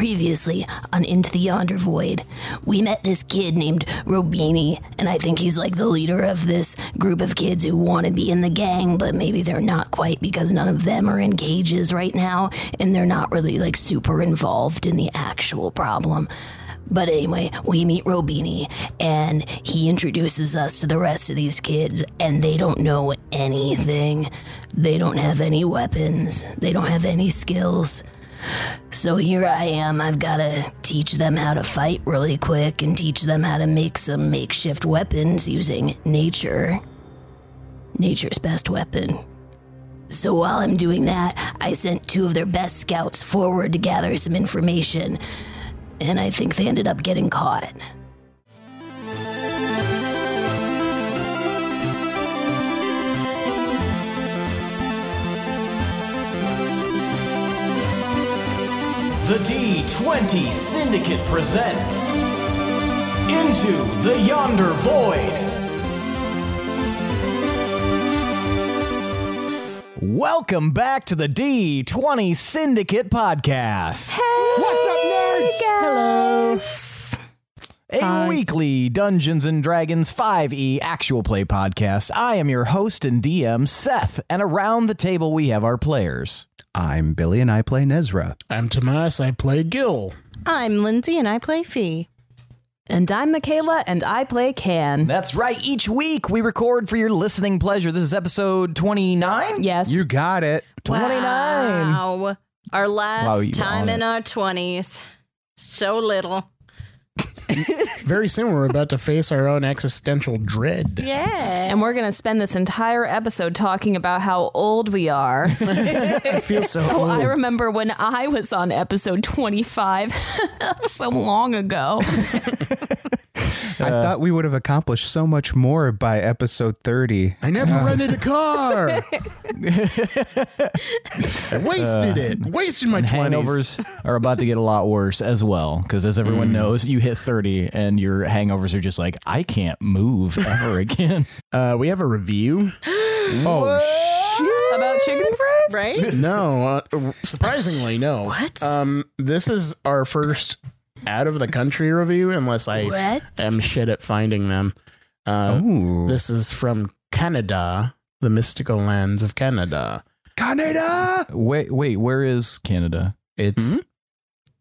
Previously on Into the Yonder Void, we met this kid named Robini, and I think he's like the leader of this group of kids who want to be in the gang, but maybe they're not quite because none of them are in cages right now, and they're not really like super involved in the actual problem. But anyway, we meet Robini, and he introduces us to the rest of these kids, and they don't know anything. They don't have any weapons, they don't have any skills. So here I am. I've got to teach them how to fight really quick and teach them how to make some makeshift weapons using nature. Nature's best weapon. So while I'm doing that, I sent two of their best scouts forward to gather some information, and I think they ended up getting caught. The D20 Syndicate presents Into the Yonder Void. Welcome back to the D20 Syndicate podcast. Hey What's up, nerds? Hello. A Hi. weekly Dungeons and Dragons 5e actual play podcast. I am your host and DM, Seth, and around the table we have our players. I'm Billy and I play Nezrah. I'm Tomas. I play Gil. I'm Lindsey and I play Fee. And I'm Michaela, and I play Kan. That's right. Each week we record for your listening pleasure. This is episode 29. Yes. You got it. 29. Wow. Our last Wow, you time on in it. our 20s. So little. Very soon, we're about to face our own existential dread. Yeah. and we're going to spend this entire episode talking about how old we are. I feel so Oh, old. I remember when I was on episode 25 so long ago. I thought we would have accomplished so much more by episode 30. I never rented a car. I wasted it. Wasted my And 20s. hangovers are about to get a lot worse as well because as everyone knows you hit 30 and your hangovers are just like i can't move ever again Uh, we have a review. Oh, shit. about chicken fries? Right? No, uh, surprisingly, no. What? Um, this is our first out of the country review, unless I What? am shit at finding them. Uh, This is from Canada, the mystical lands of Canada. Canada! wait wait where is canada It's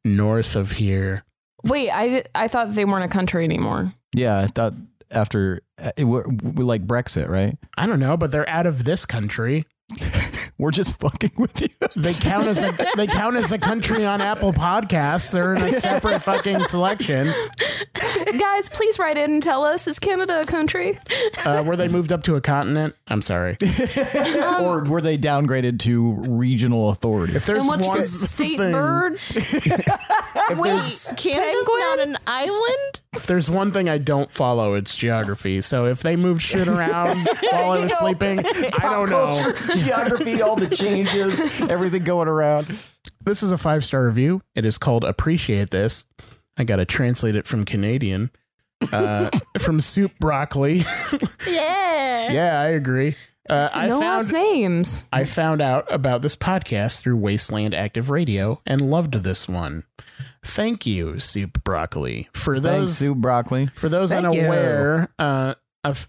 north of here. Wait, I, I thought they weren't a country anymore. yeah i thought after uh, it, we're, we like brexit right I don't know, but they're out of this country. we're just fucking with you They count as a they count as a country on Apple Podcasts. They're in a separate fucking selection. Guys, please write in and tell us is Canada a country? Uh, were they moved up to a continent? I'm sorry. or were they downgraded to regional authority If there's and what's one the state thing, bird? if there's, Canada's not an island? if there's one thing I don't follow, it's geography. So if they moved shit around while I was sleeping, I don't know. geography all the changes everything going around This is a five star review. It is called Appreciate This. I got to translate it from Canadian. Uh, from Soup Broccoli. Yeah. yeah, I agree. Uh, I no found names. I found out about this podcast through Wasteland Active Radio and loved this one. Thank you, Soup Broccoli. For thanks those soup broccoli for those Thank unaware, uh, of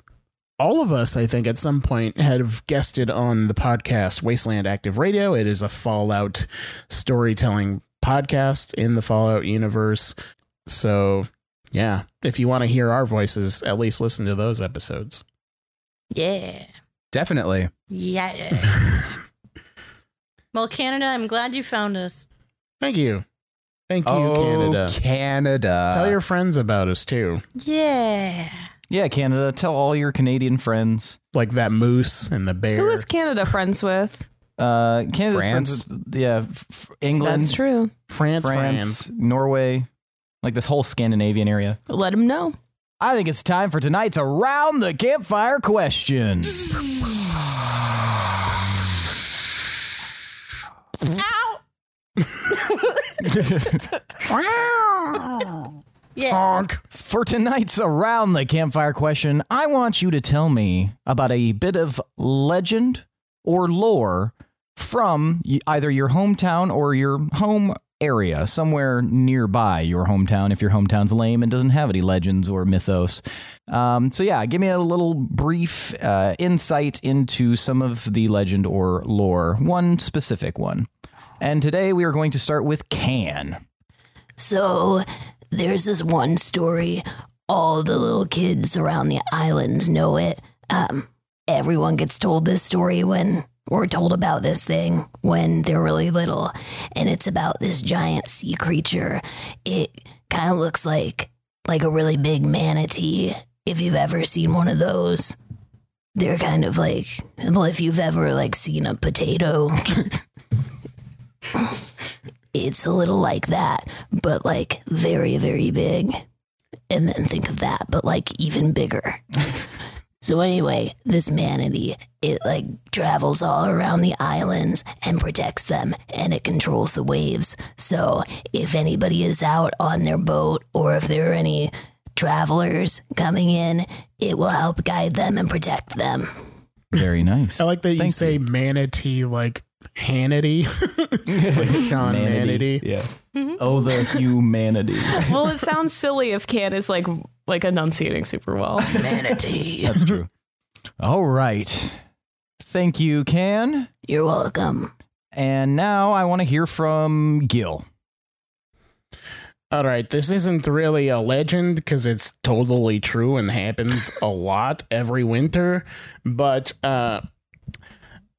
all of us, I think at some point have guested on the podcast Wasteland Active Radio. It is a Fallout storytelling podcast in the Fallout universe. So, yeah, if you want to hear our voices, at least listen to those episodes. Yeah. Definitely. Yeah. well, Canada, I'm glad you found us. Thank you. Thank you, oh, Canada. Canada. Tell your friends about us too. Yeah. yeah canada tell all your canadian friends Like that moose and the bear. Who is Canada friends with? uh canada's France? friends with- yeah f- f- england That's true. France, France, France. Norway, like this whole Scandinavian area. Let them know. I think it's time for tonight's Around the Campfire question. Ow! yeah. Honk. For tonight's Around the Campfire question, I want you to tell me about a bit of legend or lore from either your hometown or your home area, somewhere nearby your hometown if your hometown's lame and doesn't have any legends or mythos. Um, so, yeah, give me a little brief uh, insight into some of the legend or lore, one specific one. And today we are going to start with Kan. So there's this one story. All the little kids around the islands know it. Um, everyone gets told this story when or told about this thing when they're really little, and it's about this giant sea creature. It kind of looks like like a really big manatee. If you've ever seen one of those, they're kind of like well, if you've ever like seen a potato. it's a little like that, but like very, very big. And then think of that, but like even bigger. so anyway, this manatee, it like travels all around the islands and protects them and it controls the waves. So if anybody is out on their boat or if there are any travelers coming in, it will help guide them and protect them. Very nice. I like that you Thank say manatee like Hannity, like Sean Manatee. Yeah. Oh, the humanity. well, it sounds silly if Kan is like like enunciating super well. Manatee. That's true. All right. Thank you, Kan. You're welcome. And now I want to hear from Gil. All right, this isn't really a legend because it's totally true and happened a lot every winter. But uh,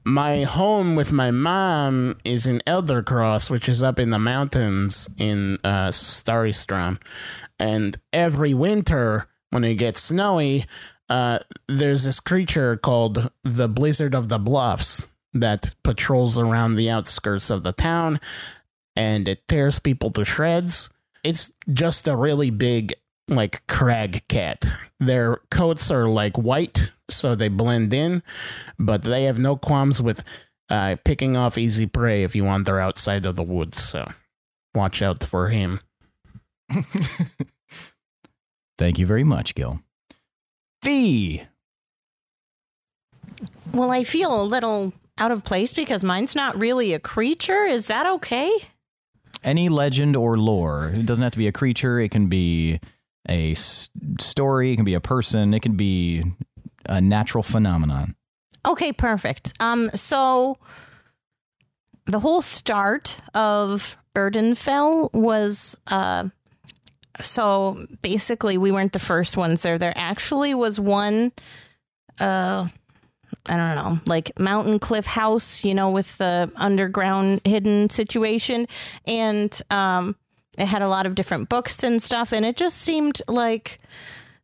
my home with my mom is in Eldercross, which is up in the mountains in uh, Starrystrom. And every winter, when it gets snowy, uh, there's this creature called the Blizzard of the Bluffs that patrols around the outskirts of the town and it tears people to shreds. It's just a really big, like, crag cat. Their coats are like white, so they blend in, but they have no qualms with uh, picking off easy prey if you wander outside of the woods. So watch out for him. Thank you very much, Gil. Fee. Well, I feel a little out of place because mine's not really a creature. Is that okay? Any legend or lore. It doesn't have to be a creature. It can be a s- story. It can be a person. It can be a natural phenomenon. Okay, perfect. Um, so the whole start of Erdenfell was uh so basically we weren't the first ones there. There actually was one uh I don't know, like mountain cliff house, you know, with the underground hidden situation. And um it had a lot of different books and stuff, and it just seemed like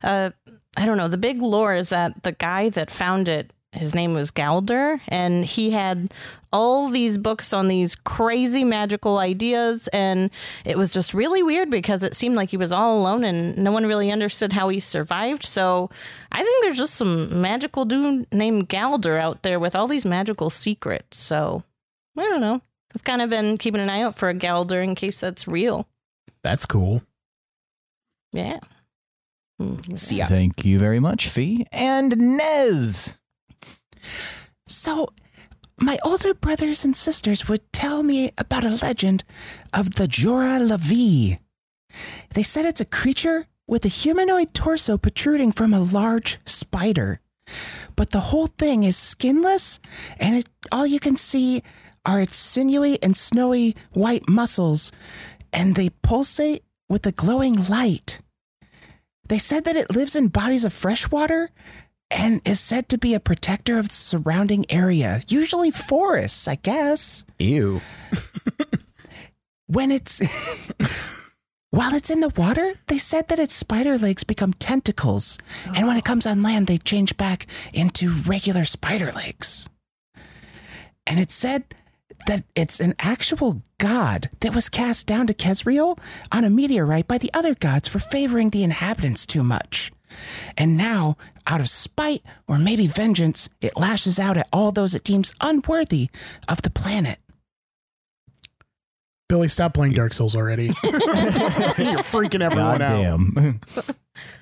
uh I don't know. The big lore is that the guy that found it, his name was Galder, and he had all these books on these crazy magical ideas. And it was just really weird because it seemed like he was all alone and no one really understood how he survived. So I think there's just some magical dude named Galder out there with all these magical secrets. So I don't know. I've kind of been keeping an eye out for a Galder in case that's real. That's cool. Yeah. Mm, See ya. Thank you very much, Fee. And Nez. So, my older brothers and sisters would tell me about a legend of the Jora Lavi. They said it's a creature with a humanoid torso protruding from a large spider. But the whole thing is skinless, and it, all you can see are its sinewy and snowy white muscles, and they pulsate with a glowing light. They said that it lives in bodies of fresh water and is said to be a protector of the surrounding area, usually forests, I guess. Ew. When it's. While it's in the water, they said that its spider legs become tentacles, and when it comes on land, they change back into regular spider legs. And it said that it's an actual god that was cast down to Kesriel on a meteorite by the other gods for favoring the inhabitants too much. And now, out of spite or maybe vengeance, it lashes out at all those it deems unworthy of the planet. Billy, stop playing Dark Souls already. You're freaking everyone out. Goddamn.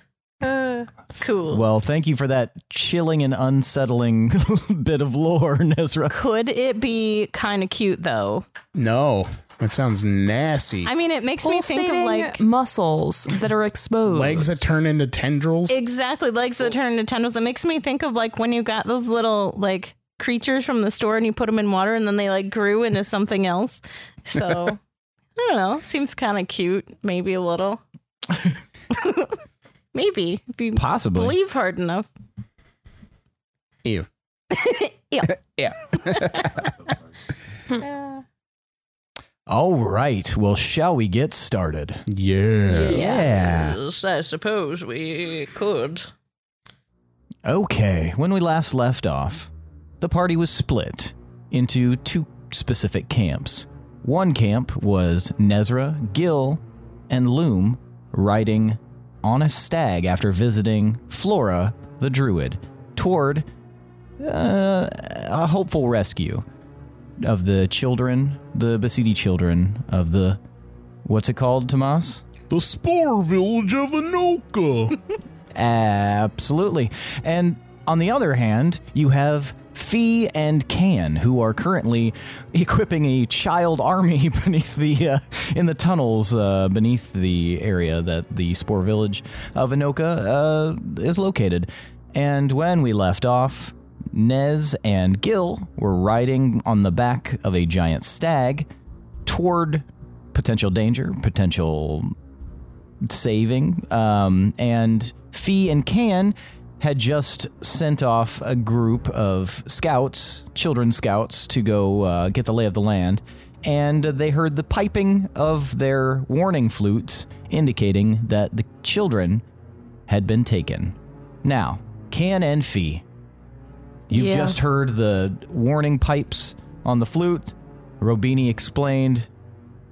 Uh, cool. well, thank you for that chilling and unsettling bit of lore, Nezrah. Could it be kind of cute though? No. That sounds nasty. I mean, it makes me think of like muscles that are exposed. Legs that turn into tendrils. exactly legs that turn into tendrils. It makes me think of like when you got those little like creatures from the store and you put them in water and then they like grew into something else. So I don't know. Seems kind of cute. Maybe a little. Maybe if you Possibly. believe hard enough. Ew. Yeah. All right. Well, shall we get started? Yeah. Yes, I suppose we could. Okay, when we last left off, the party was split into two specific camps. One camp was Nezrah, Gil, and Loom riding on a stag after visiting Flora, the druid, toward uh, a hopeful rescue of the children, the Basidi children of the. What's it called, Tomas? The spore village of Anoka. Absolutely. And on the other hand, you have Fee and Kan, who are currently equipping a child army beneath the uh, in the tunnels uh, beneath the area that the Spore Village of Anoka uh, is located. And when we left off, Nez and Gil were riding on the back of a giant stag toward potential danger, potential saving. Um, and Fee and Kan had just sent off a group of scouts, children scouts, to go uh, get the lay of the land. And they heard the piping of their warning flutes indicating that the children had been taken. Now, Kan and Fee, you've Yeah. just heard the warning pipes on the flute. Robini explained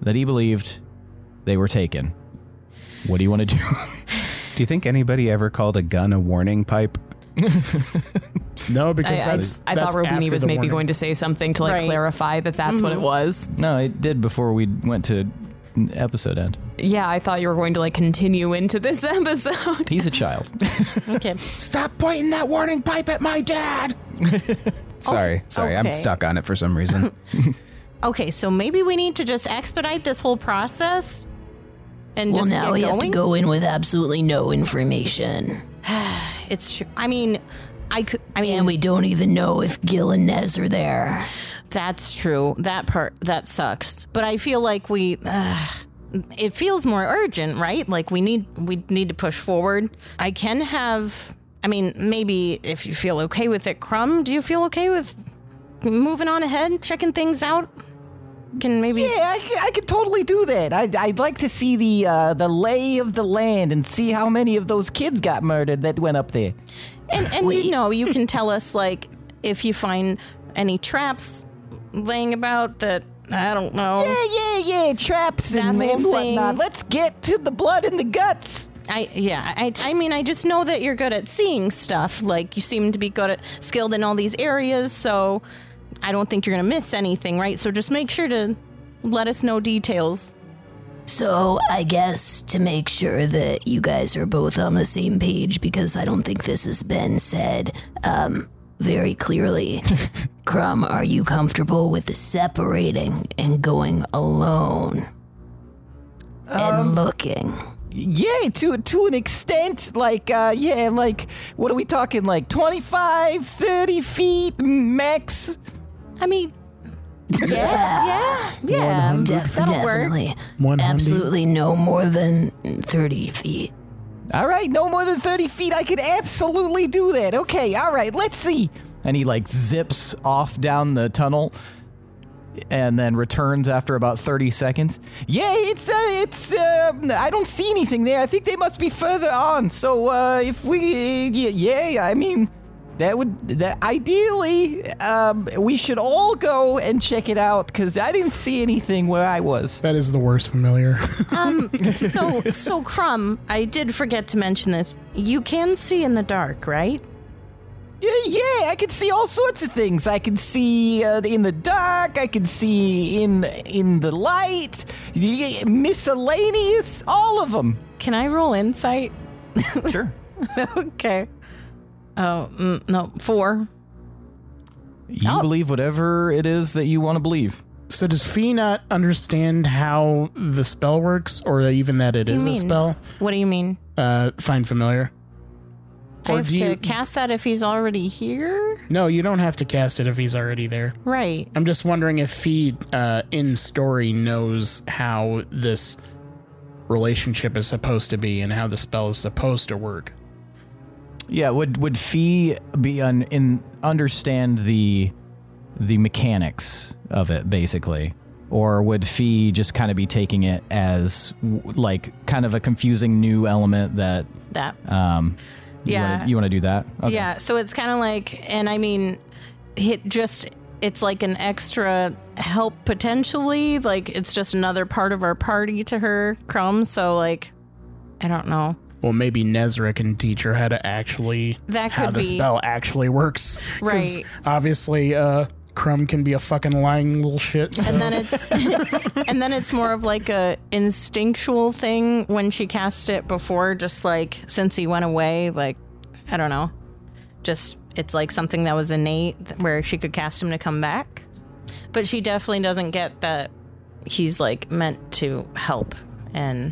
that he believed they were taken. What do you want to do? Do you think anybody ever called a gun a warning pipe? No, because I, that's. I thought that's Robini was maybe warning. going to say something to like Right. clarify that that's what it mm-hmm. was. no, it did before we went to episode end. Yeah, I thought you were going to like continue into this episode. He's a child. Okay. Stop pointing that warning pipe at my dad. Sorry, oh, sorry, I'm stuck on it for some reason. Okay, so maybe we need to just expedite this whole process and Well, just now going. have to go in with absolutely no information. It's true. I mean, I could. I mean, And we don't even know if Gil and Nez are there. That's true. That part that sucks. But I feel like we uh, it feels more urgent, right? Like we need we need to push forward. I can have I mean, maybe if you feel okay with it, Crumb, do you feel okay with moving on ahead, checking things out? Can maybe Yeah, I, I could totally do that. I'd, I'd like to see the uh, the lay of the land and see how many of those kids got murdered that went up there. and and you know, you can tell us like if you find any traps laying about that I don't know. Yeah, yeah, yeah, traps That and, whole and whatnot. Let's get to the blood and the guts. I yeah, I I mean I just know that you're good at seeing stuff. Like you seem to be good at skilled in all these areas, so I don't think you're gonna miss anything, right? So just make sure to let us know details. So I guess to make sure that you guys are both on the same page, because I don't think this has been said um, very clearly. Crumb, are you comfortable with the separating and going alone and looking? Yeah, to to an extent, like uh, yeah, like what are we talking? Like 25, 30 feet max. I mean, yeah, yeah, yeah. Def- that'll work. definitely. One hundred. Absolutely no more than 30 feet. All right, no more than 30 feet. I could absolutely do that. Okay, all right, let's see. And he like zips off down the tunnel and then returns after about 30 seconds. Yeah, it's uh it's uh I don't see anything there. I think they must be further on. So uh if we yeah, yeah I mean that would that ideally um we should all go and check it out cuz I didn't see anything where I was. That is the worst familiar. Um, so so Crumb, I did forget to mention this. You can see in the dark, right? Yeah, yeah, I can see all sorts of things. I can see uh, in the dark. I can see in in the light. y- Miscellaneous, all of them. Can I roll insight? Sure. okay. Oh mm, no, four. You Oh. believe whatever it is that you want to believe. So does Fee not understand how the spell works, or even that it do you is a spell? What do you mean? Uh, find familiar. I Or have do to cast that if he's already here? No, you don't have to cast it if he's already there. Right. I'm just wondering if Fee, uh, in story, knows how this relationship is supposed to be and how the spell is supposed to work. Yeah, would would Fee be un, in understand the the mechanics of it basically, or would Fee just kind of be taking it as like kind of a confusing new element that That. um you Yeah. wanna, you want to do that? Okay. Yeah. So it's kind of like, and I mean, it just, it's like an extra help potentially. Like it's just another part of our party to her, Crumb. So, like, I don't know. Well, maybe Nezrah can teach her how to actually That how the be. spell actually works. Right. Obviously, uh, Crumb can be a fucking lying little shit. so- and then it's and then it's more of like a instinctual thing when she cast it before just like since he went away like i don't know just it's like something that was innate where she could cast him to come back but she definitely doesn't get that he's like meant to help and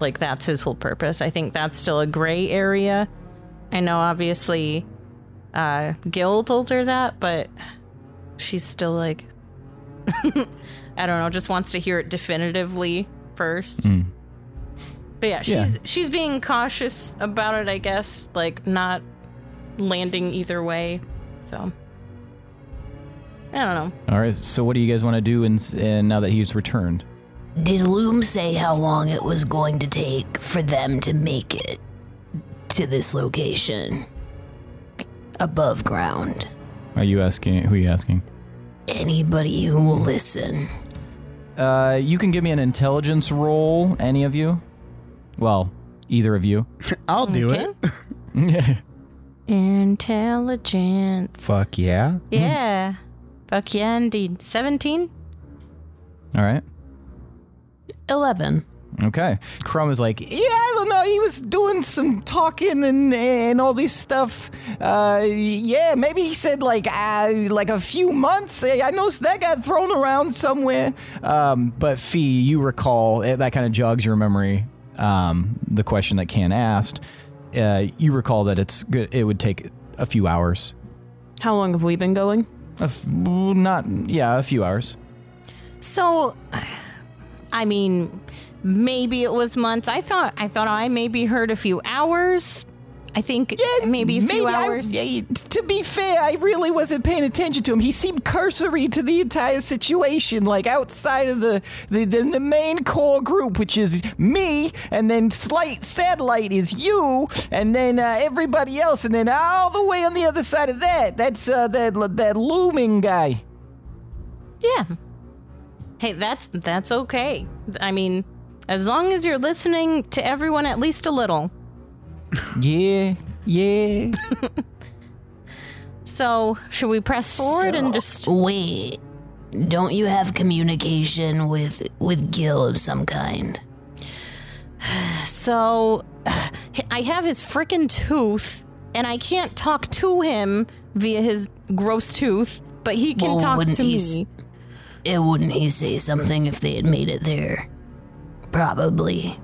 like that's his whole purpose i think that's still a gray area i know obviously uh gil told her that but she's still like I don't know, just wants to hear it definitively first. Mm. But yeah, she's Yeah. she's being cautious about it, I guess, like not landing either way. So I don't know. All right. So what do you guys want to do and now that he's returned? Did Loom say how long it was going to take for them to make it to this location? Above ground. Are you asking? Who are you asking? Anybody who will listen. Uh, you can give me an intelligence roll. Any of you? Well, either of you. I'll do Okay. it. Intelligence. Fuck yeah. Yeah. Fuck yeah, indeed. 17? All right. 11. Okay. Crumb is like, yeah, I don't know. He was doing some talking and and all this stuff. Uh, yeah, maybe he said like uh, like a few months. I know that got thrown around somewhere. Um, but Fee, you recall eh, that kind of jogs your memory. Um, the question that Kan asked, uh, you recall that it's good. It would take a few hours. How long have we been going? A f- not yeah, a few hours. So I mean, maybe it was months. I thought I thought I maybe heard a few hours. I think maybe a few I- hours. yeah, to be fair, I really wasn't paying attention to him. He seemed cursory to the entire situation, like outside of the the, the, the main core group, which is me, and then slight satellite is you, and then uh, everybody else, and then all the way on the other side of that, that's uh, that that looming guy. Yeah. Hey, that's that's okay. I mean, as long as you're listening to everyone at least a little. Yeah, yeah. So, should we press forward and just Wait. Don't you have communication with with Gil of some kind? so I have his frickin' tooth and I can't talk to him via his gross tooth, but he can Well, talk to he me. S- It wouldn't he say something if they had made it there? Probably.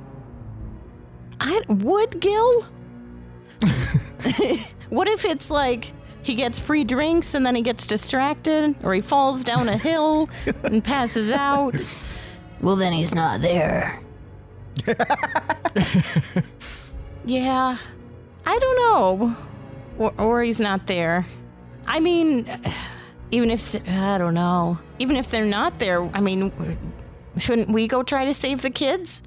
I would Gil. what if it's like he gets free drinks and then he gets distracted, or he falls down a hill and passes out? Well, then he's not there. Yeah, I don't know, or, or he's not there. I mean, even if I don't know, even if they're not there, I mean, shouldn't we go try to save the kids?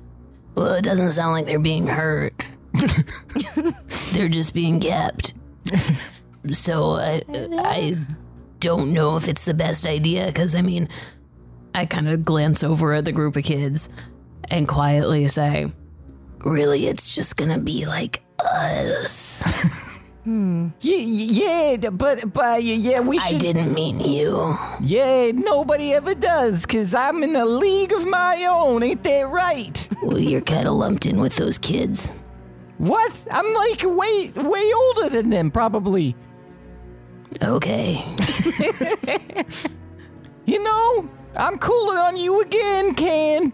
Well, it doesn't sound like they're being hurt. they're just being kept. So I, I don't know if it's the best idea because I mean, I kind of glance over at the group of kids and quietly say, "Really, it's just gonna be like us." Yeah, yeah, but but yeah, we I didn't mean you. Yeah, nobody ever does, cause I'm in a league of my own. Ain't that right? Well, you're kind of lumped in with those kids. What? I'm like way way older than them, probably. Okay. You know, I'm cooling on you again, Kan.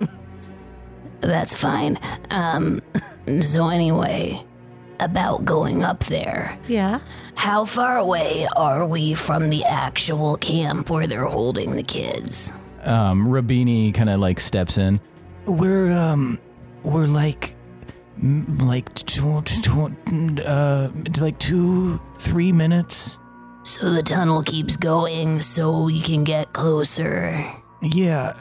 That's fine. Um, so anyway, about going up there. Yeah. How far away are we from the actual camp where they're holding the kids? Um, Robini kind of like steps in. We're um, we're like, like tw- tw- uh, like two, three minutes. So the tunnel keeps going so we can get closer. Yeah,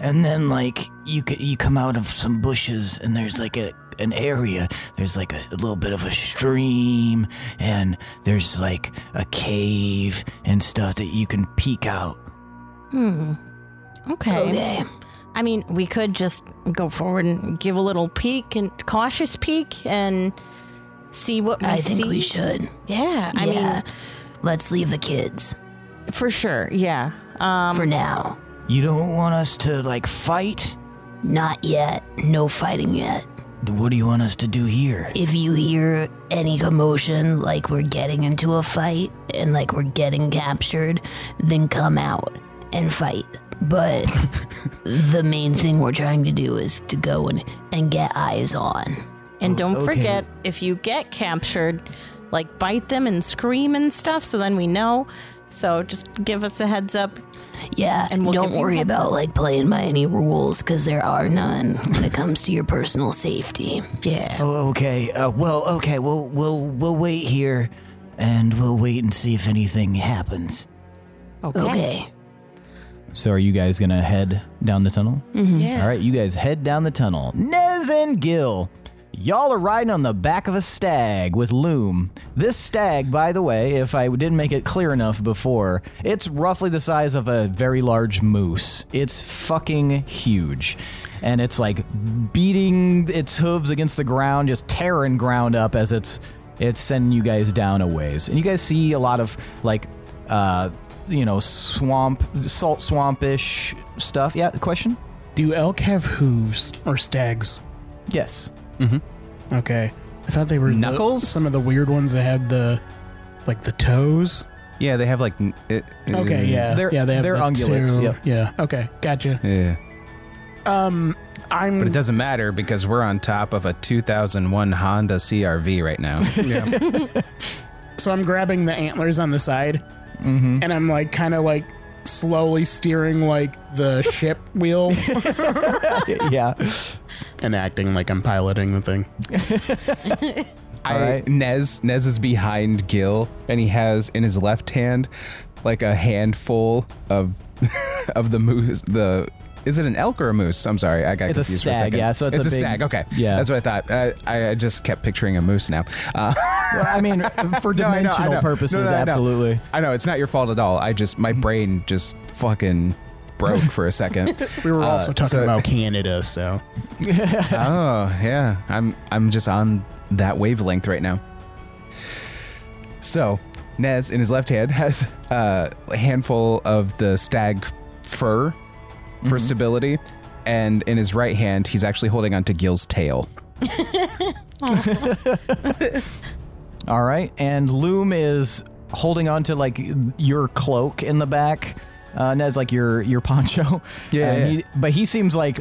and then like you c- you come out of some bushes and there's like a an area. There's like a, a little bit of a stream and there's like a cave and stuff that you can peek out. Hmm. Okay. Okay. I mean, we could just go forward and give a little peek and cautious peek and see what we I think see. we should. Yeah. I yeah. Let's leave the kids for sure. Yeah. Um, for now. You don't want us to like fight? Not yet. No fighting yet. What do you want us to do here? If you hear any commotion, like we're getting into a fight and like we're getting captured, then come out and fight. But the main thing we're trying to do is to go and, and get eyes on. and don't okay. forget, if you get captured, like bite them and scream and stuff, so then we know. So just give us a heads up. Yeah, And we'll don't worry about up. like playing by any rules because there are none when it comes to your personal safety. Yeah. Oh, okay. Uh, well, okay. We'll we'll we'll wait here, and we'll wait and see if anything happens. Okay. okay. So, are you guys gonna head down the tunnel? Yeah. All right, you guys head down the tunnel. Nez and Gil, y'all are riding on the back of a stag with Loom. This stag, by the way, if I didn't make it clear enough before, it's roughly the size of a very large moose. It's fucking huge. And it's like beating its hooves against the ground, just tearing ground up as it's it's sending you guys down a ways. And you guys see a lot of like uh you know, swamp, salt swampish stuff. Yeah, question? Do elk have hooves or stags? Yes. Okay. I thought they were the- Knuckles? some of the weird ones that had the like the toes. Yeah, they have like. It, Okay, yeah, They're- yeah, they have they're the ungulates, yep. Yeah. Okay, gotcha. Yeah. Um, I'm. But it doesn't matter because we're on top of a 2001 Honda CRV right now. yeah. so I'm grabbing the antlers on the side, Mm-hmm. and I'm like kind of like slowly steering like the ship wheel yeah. and acting like I'm piloting the thing. I, Alright. Nez Nez is behind Gil, and he has in his left hand like a handful of of the moose. The is it an elk or a moose? I'm sorry, I got It's a confused for a stag, second. yeah, so it's a big- stag. Okay, yeah. that's what I thought. Uh, I, I just kept picturing a moose now. Uh, Well, I mean, for No, I know, I dimensional know. purposes, No, no, absolutely. I know it's not your fault at all. I just my brain just fucking broke for a second. We were Uh, also talking so- about Canada, so oh yeah, I'm I'm just on that wavelength right now. So, Nez in his left hand has uh, a handful of the stag fur for stability, and in his right hand he's actually holding onto Gil's tail. All right. And Loom is holding on to like your cloak in the back. Uh, Ned's like your your poncho. Yeah, yeah. He, but he seems like,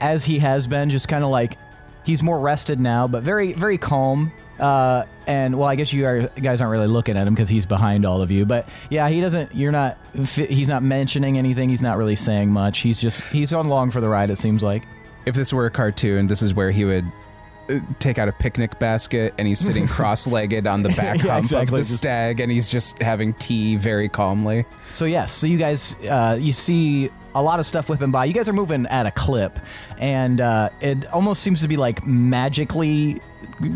as he has been, just kind of like he's more rested now, but very very calm. Uh, and well, I guess you are, guys aren't really looking at him because he's behind all of you. But yeah, he doesn't. You're not. He's not mentioning anything. He's not really saying much. He's just he's on long for the ride. It seems like. If this were a cartoon, this is where he would uh, take out a picnic basket and he's sitting cross-legged on the back Yeah, exactly. of the stag, and he's just having tea very calmly. So yes, so you guys, uh, you see a lot of stuff whipping by. You guys are moving at a clip, and uh, it almost seems to be like magically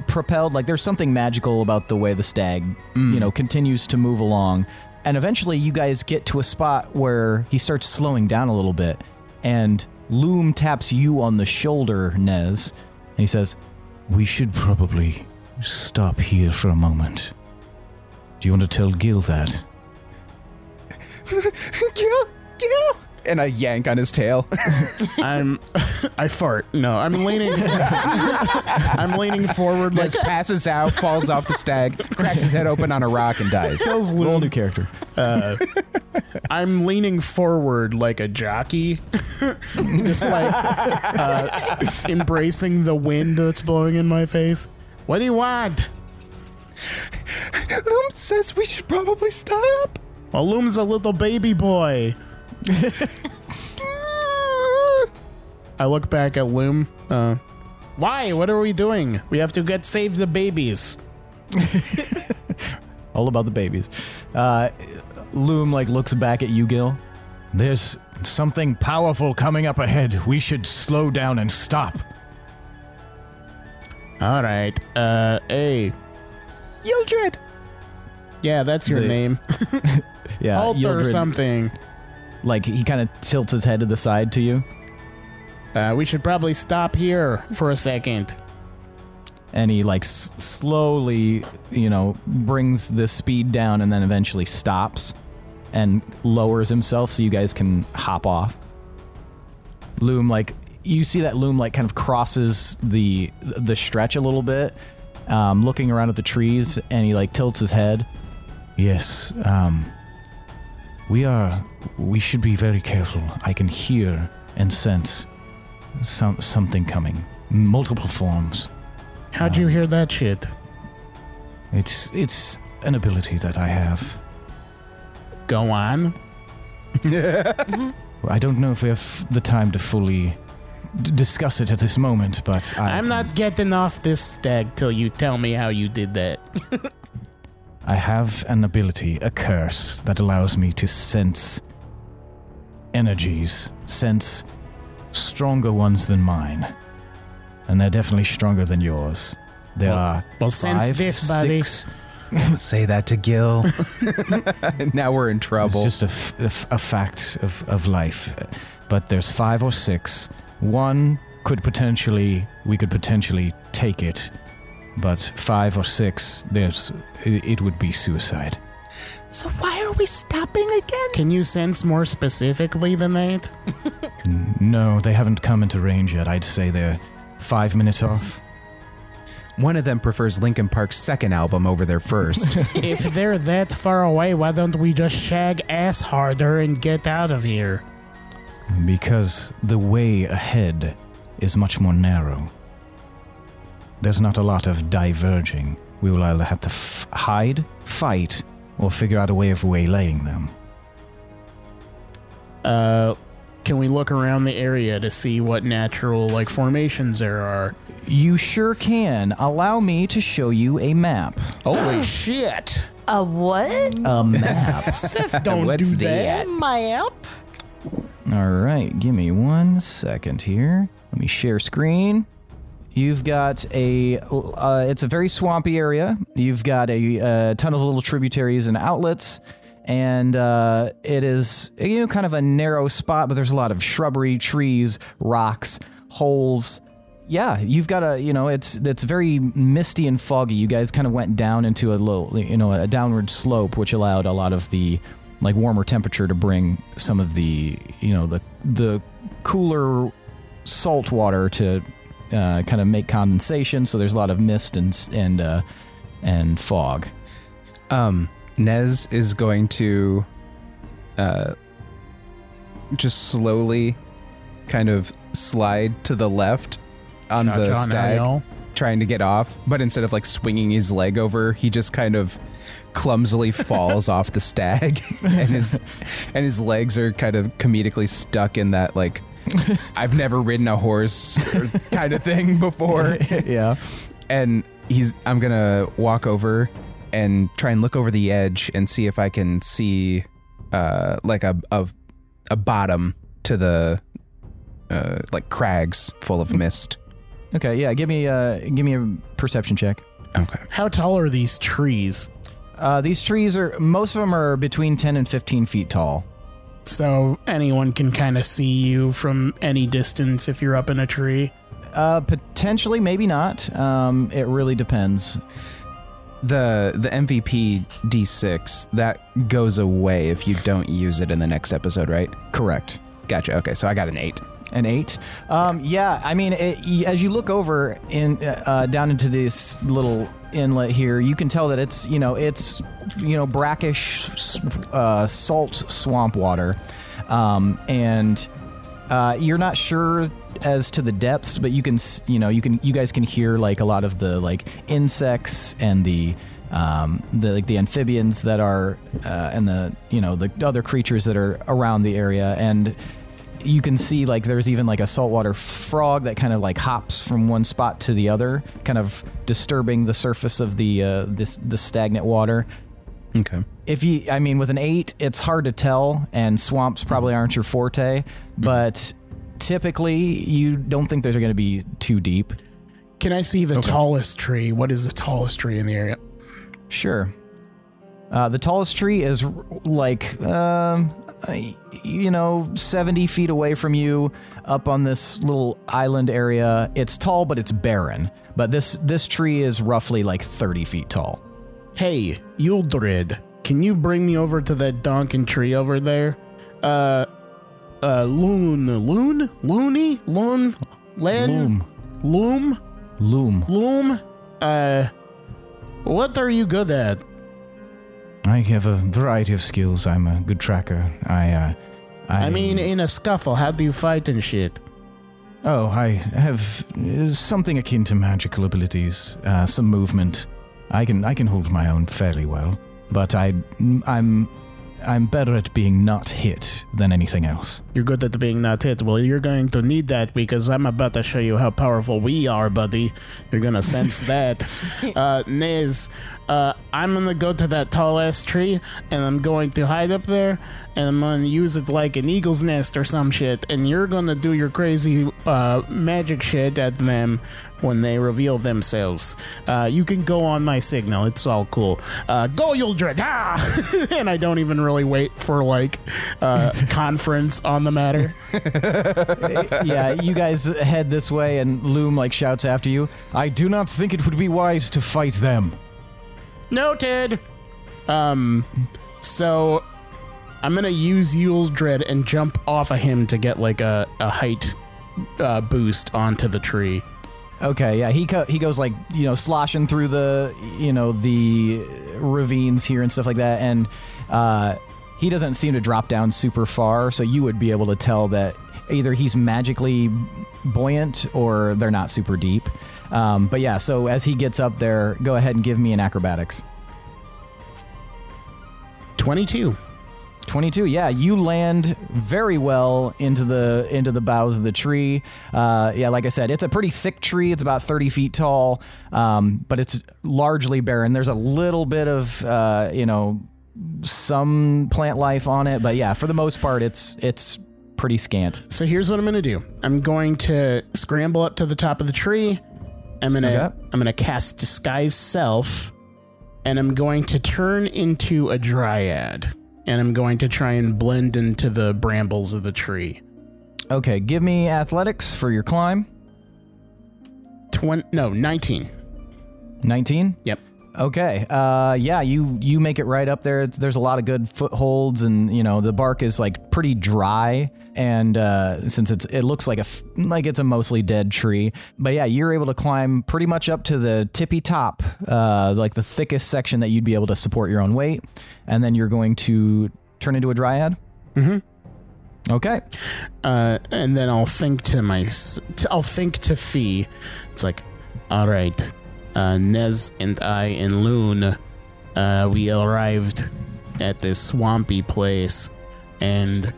propelled. Like there's something magical about the way the stag, you know, mm. continues to move along. And eventually, you guys get to a spot where he starts slowing down a little bit, and Loom taps you on the shoulder, Nez, and he says, "We should probably stop here for a moment." Do you want to tell Gil that? Gil, Gil, and I yank on his tail. I'm I fart. No, I'm leaning I'm leaning forward like Nez passes out, falls off the stag, cracks his head open on a rock, and dies. kills Roll a new character. Uh, I'm leaning forward like a jockey, just like uh, embracing the wind that's blowing in my face. What do you want? Loom says we should probably stop. Well, Loom's a little baby boy. I look back at Loom. Uh, why? What are we doing? We have to get save the babies. All about the babies. Uh, Loom like looks back at you, Gil. There's something powerful coming up ahead. We should slow down and stop. All right. Uh, hey. Yildred. Yeah, that's your The- name. Yeah, Alter or Yildred, something. Like he kind of tilts his head to the side to you, Uh, we should probably stop here for a second. and he like s- slowly, you know, brings the speed down, and then eventually stops and lowers himself so you guys can hop off. Loom like you see that Loom like kind of crosses the the stretch a little bit, um, looking around at the trees, and he like tilts his head. Yes, um, we are. We should be very careful. I can hear and sense some something coming, multiple forms. How'd you um, hear that shit? It's it's an ability that I have. Go on. Mm-hmm. I don't know if we have the time to fully d- discuss it at this moment, but I, I'm not getting off this stag till you tell me how you did that. I have an ability, a curse, that allows me to sense energies, sense stronger ones than mine. And they're definitely stronger than yours. There Well- are Well, since five, this, buddy. six- Don't say that to Gil. now we're in trouble. It's trouble. just a, f- a f- a fact of, of life. But there's five or six. One could potentially, we could potentially take it. But five or six, there's, it, it would be suicide. So why are we stopping again? Can you sense more specifically than that? No, they haven't come into range yet. I'd say they're five minutes off. One of them prefers Linkin Park's second album over their first. if they're that far away, why don't we just shag ass harder and get out of here? Because the way ahead is much more narrow. There's not a lot of diverging. We will either have to f- hide, fight, or figure out a way of waylaying them. Uh, can we look around the area to see what natural like formations there are? You sure can. Allow me to show you a map. Holy shit! A what? A map. Seth, don't What's do that? that. My app? All right, give me one second here. Let me share screen. You've got a, uh, it's a very swampy area. You've got a, uh ton of little tributaries and outlets, and uh, it is you know kind of a narrow spot, but there's a lot of shrubbery, trees, rocks, holes. Yeah, you've got a you know it's it's very misty and foggy. You guys kind of went down into a little you know a downward slope, which allowed a lot of the like warmer temperature to bring some of the you know the the cooler salt water to uh, kind of make condensation. So there's a lot of mist and and uh, and fog. um, Nez is going to uh, just slowly kind of slide to the left on the Cha-cha stag, now. trying to get off. But instead of like swinging his leg over, he just kind of clumsily falls off the stag, and his and his legs are kind of comedically stuck in that like. I've never ridden a horse kind of thing before. yeah. and he's I'm gonna walk over and try and look over the edge and see if I can see uh like a a, a bottom to the uh like crags full of mist. Okay. Yeah. Give me uh give me a perception check. Okay. How tall are these trees? Uh, these trees are most of them are between ten and fifteen feet tall. So anyone can kind of see you from any distance if you're up in a tree. Uh, potentially, maybe not. Um, it really depends. The the MVP D6 that goes away if you don't use it in the next episode, right? Correct. Gotcha. Okay, so I got an eight. An eight. Um, yeah, I mean, it, as you look over in uh, down into this little inlet here, you can tell that it's you know it's you know brackish uh, salt swamp water, um, and uh, you're not sure as to the depths, but you can you know you can you guys can hear like a lot of the like insects and the um, the like the amphibians that are uh, and the you know the other creatures that are around the area and you can see like there's even like a saltwater frog that kind of like hops from one spot to the other, kind of disturbing the surface of the uh, this the stagnant water. Okay. If you, I mean, with an eight, it's hard to tell, and swamps probably aren't your forte. But typically, you don't think they're going to be too deep. Can I see the tallest tree? What is the tallest tree in the area? Sure. Uh, the tallest tree is r- like, um, I- you know, 70 feet away from you, up on this little island area. It's tall, but it's barren. But this this tree is roughly like 30 feet tall. Hey, Yuldrid, can you bring me over to that Donkin tree over there? Uh, uh, Loon, Loon, Loony, Loon, Len, Loom, Loom, loom. Loom. Uh, what are you good at? I have a variety of skills. I'm a good tracker. I, uh, I, I mean, in a scuffle, how do you fight and shit? oh, I have uh, something akin to magical abilities, uh, some movement. I can, I can hold my own fairly well, but I, I'm, I'm better at being not hit than anything else. You're good at being not hit. Well, you're going to need that because I'm about to show you how powerful we are, buddy. You're gonna sense that. Uh, Nez, uh, I'm gonna go to that tall ass tree and I'm going to hide up there and I'm gonna use it like an eagle's nest or some shit. And you're gonna do your crazy uh, magic shit at them when they reveal themselves. Uh, you can go on my signal. It's all cool. Uh, go, Yuldred! Ah! and I don't even really wait for like uh, conference on the matter. yeah, you guys head this way, and Loom like shouts after you. I do not think it would be wise to fight them. Noted. Um, so I'm gonna use Yule's Dread and jump off of him to get like a, a height uh, boost onto the tree. Okay, yeah, he co- he goes like you know sloshing through the you know the ravines here and stuff like that, and uh, he doesn't seem to drop down super far, so you would be able to tell that either he's magically buoyant or they're not super deep. Um, but yeah, so as he gets up there, go ahead and give me an acrobatics. Twenty-two. 22 yeah you land very well into the into the boughs of the tree uh, yeah like i said it's a pretty thick tree it's about 30 feet tall um, but it's largely barren there's a little bit of uh, you know some plant life on it but yeah for the most part it's it's pretty scant So here's what I'm gonna do. I'm going to scramble up to the top of the tree. I'm gonna Okay. I'm gonna cast disguise self, and I'm going to turn into a dryad, and I'm going to try and blend into the brambles of the tree. okay give me athletics for your climb Twenty no nineteen. 19 Yep. Okay. Uh, yeah, you you make it right up there. It's, there's a lot of good footholds, and you know the bark is like pretty dry, and uh, since it's it looks like a like it's a mostly dead tree, but yeah, you're able to climb pretty much up to the tippy top, uh, like the thickest section that you'd be able to support your own weight, and then you're going to turn into a dryad. Mm-hmm. Okay. Uh, and then I'll think to my, s- t- I'll think to Fee. It's like, all right, uh, Nez and I and Loon, uh, we arrived at this swampy place, and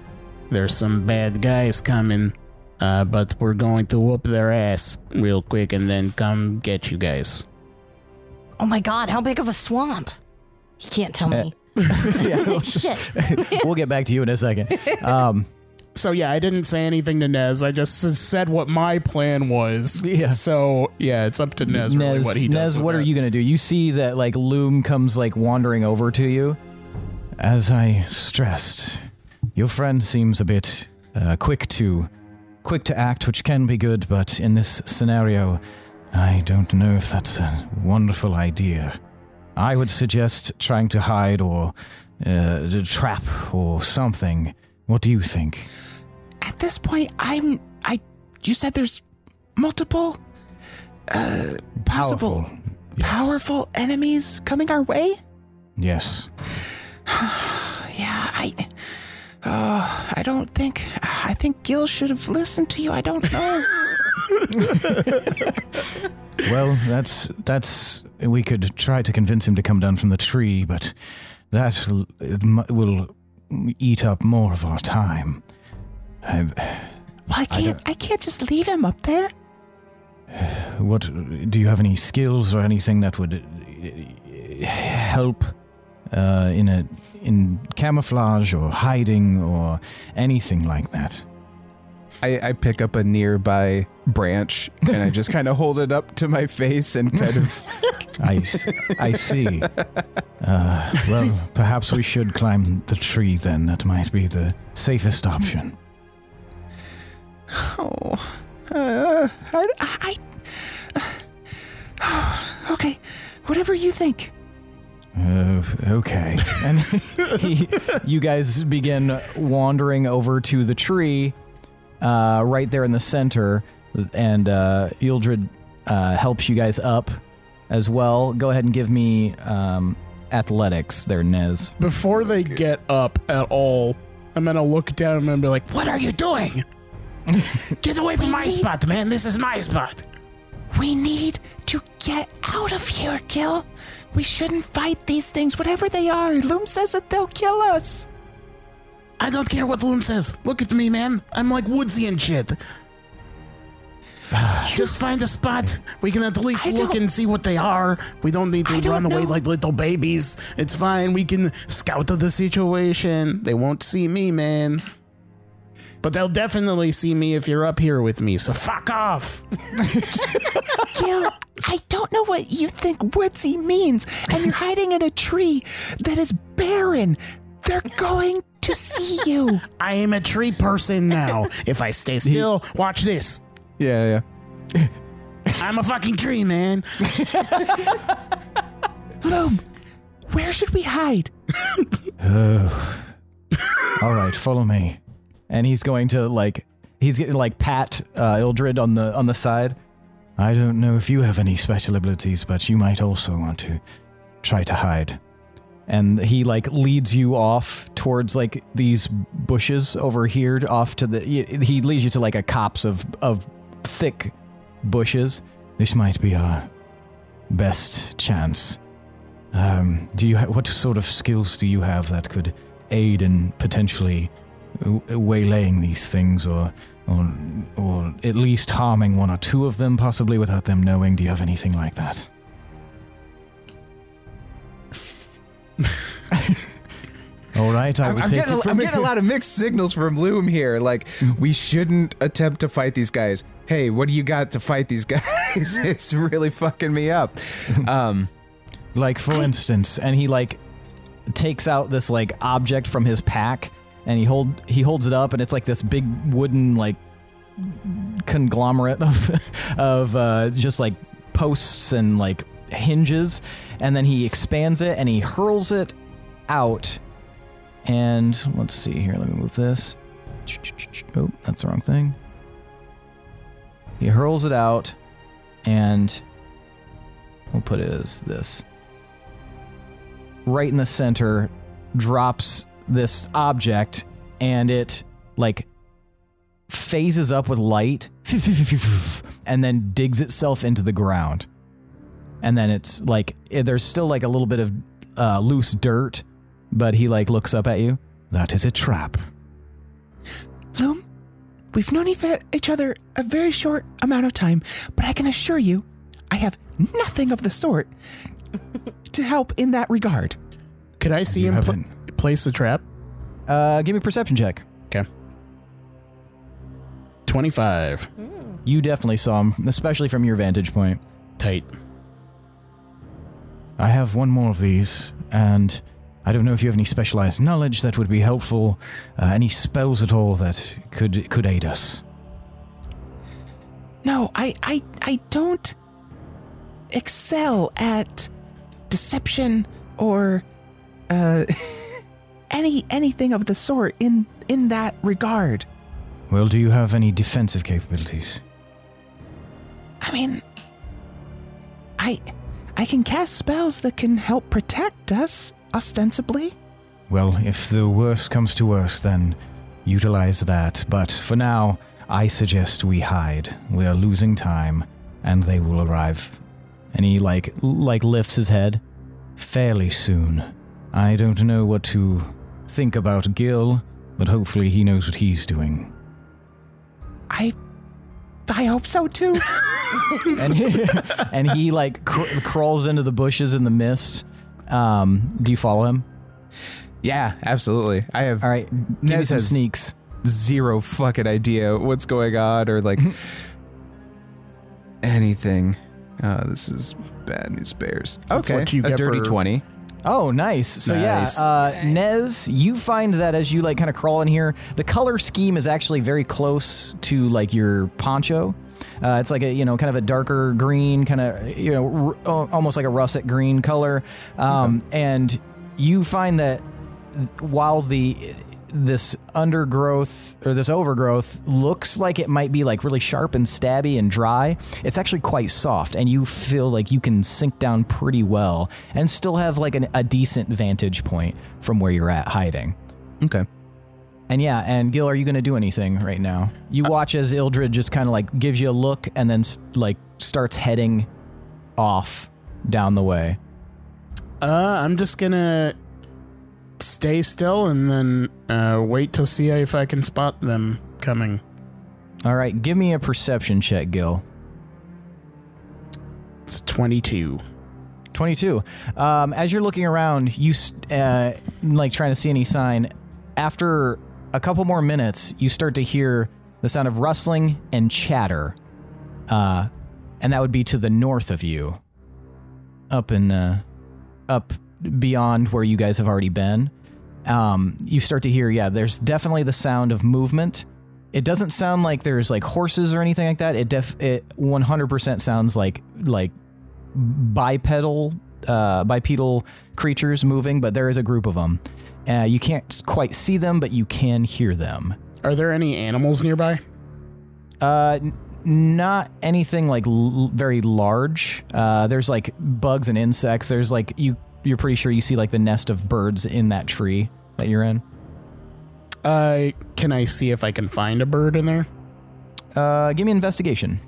there's some bad guys coming. Uh, but we're going to whoop their ass real quick and then come get you guys. Oh my god, how big of a swamp? He can't tell me. yeah, Shit. we'll get back to you in a second. Um, So yeah, I didn't say anything to Nez. I just s- said what my plan was. Yeah. So yeah, it's up to Nez, really what he does. Nez, with what are that. you gonna do? You see that like Loom comes like wandering over to you. As I stressed, your friend seems a bit uh, quick to quick to act, which can be good, but in this scenario, I don't know if that's a wonderful idea. I would suggest trying to hide or uh, trap or something. What do you think? at this point, I'm. I. You said there's multiple, uh, possible, Powerful. Yes. powerful enemies coming our way. Yes. Yeah, I. Uh, I don't think. I think Gil should have listened to you. I don't know. Well, that's that's we could try to convince him to come down from the tree, but that l- it mu- will eat up more of our time. I, well, I can't. I can't just leave him up there. what do you have any skills or anything that would uh, help uh, in a in camouflage or hiding or anything like that? I, I pick up a nearby branch and I just kind of hold it up to my face and kind of I, I see. Uh, well, perhaps we should climb the tree then. That might be the safest option. Oh, uh, I, I, okay, whatever you think. Okay. And he, you guys begin wandering over to the tree uh, right there in the center, and uh, Yildred uh, helps you guys up as well. Go ahead and give me um, athletics there, Nez. Before they get up at all, I'm gonna look down and be like, "What are you doing? Get away from my spot, man! This is my spot." We need to get out of here, Gil. We shouldn't fight these things, whatever they are. Loom says that they'll kill us. I don't care what Loom says. Look at me, man. I'm like woodsy and shit. Just find a spot. We can at least I look and see what they are. We don't need to don't run away know. like little babies. It's fine. We can scout the situation. They won't see me, man. But they'll definitely see me if you're up here with me. So fuck off. Gil, I don't know what you think woodsy means, and you're hiding in a tree that is barren. They're going to see you. I am a tree person now. if I stay still, watch this. yeah yeah. I'm a fucking tree, man. Loom, where should we hide? Oh. All right, follow me. And he's going to like he's getting like pat uh, Ildred on the on the side. I don't know if you have any special abilities, but you might also want to try to hide. And he like leads you off towards like these bushes over here, off to the. He leads you to like a copse of of thick bushes. This might be our best chance. Um, do you ha- what sort of skills do you have that could aid in potentially waylaying these things, or or or at least harming one or two of them, possibly without them knowing? Do you have anything like that? All right, I I'm, I'm getting, a, I'm getting a lot of mixed signals from Loom here. Like, we shouldn't attempt to fight these guys. Hey, what do you got to fight these guys? it's really fucking me up. Um, Like for instance, and he like takes out this like object from his pack and he hold he holds it up and it's like this big wooden like conglomerate of of uh, just like posts and like hinges. And then he expands it and he hurls it out. And let's see here let me move this. Oh that's the wrong thing. He hurls it out and we'll put it as this. Right in the center drops this object and it like phases up with light and then digs itself into the ground. And then it's like eh, there's still like a little bit of uh, loose dirt but he like looks up at you. That is a trap. Loom, we've known each- each other a very short amount of time, but I can assure you, I have nothing of the sort to help in that regard. Could I see him pl- haven't- place the trap? uh give me a perception check Okay. 25. you definitely saw him especially from your vantage point Tight. I have one more of these, and I don't know if you have any specialized knowledge that would be helpful, uh, any spells at all that could could aid us. No, I, I, I don't excel at deception or uh, any anything of the sort in in that regard. Well, do you have any defensive capabilities? I mean, I I can cast spells that can help protect us, ostensibly. Well, if the worst comes to worst, then utilize that. But for now, I suggest we hide. We are losing time, and they will arrive. And he like like lifts his head fairly soon. I don't know what to think about Gil, but hopefully he knows what he's doing. I I hope so too. and he, and he like cr- crawls into the bushes in the mist. Um, do you follow him? Yeah, absolutely. I have All right, give me Nez some has- sneaks. zero fucking idea what's going on or like anything. Oh, this is bad news bears. That's okay, what you a get dirty for- 20. Oh, nice. So Nice. yeah, uh, Nez, you find that as you like kind of crawl in here, the color scheme is actually very close to like your poncho. Uh, it's like a you know kind of a darker green, kind of you know r- almost like a russet green color, um, and you find that while the this undergrowth or this overgrowth looks like it might be like really sharp and stabby and dry, it's actually quite soft, and you feel like you can sink down pretty well and still have like an, a decent vantage point from where you're at hiding. Okay. And yeah, and Gil, are you going to do anything right now? You watch as Ildred just kind of like gives you a look and then s- like starts heading off down the way. Uh, I'm just gonna stay still and then uh, wait to see if I can spot them coming. All right, give me a perception check, Gil. It's 22. 22. Um, as you're looking around, you uh, like trying to see any sign. After a couple more minutes, you start to hear the sound of rustling and chatter, uh, and that would be to the north of you, up in uh, up beyond where you guys have already been. Um, you start to hear, yeah, there's definitely the sound of movement. It doesn't sound like there's like horses or anything like that. It def it 100% sounds like like bipedal uh, bipedal creatures moving, but there is a group of them. Uh, you can't quite see them, but you can hear them. Are there any animals nearby? Uh, n- not anything like l- very large. Uh, there's like bugs and insects. There's like you. You're pretty sure you see like the nest of birds in that tree that you're in. Uh, can I see if I can find a bird in there? Uh, give me an investigation.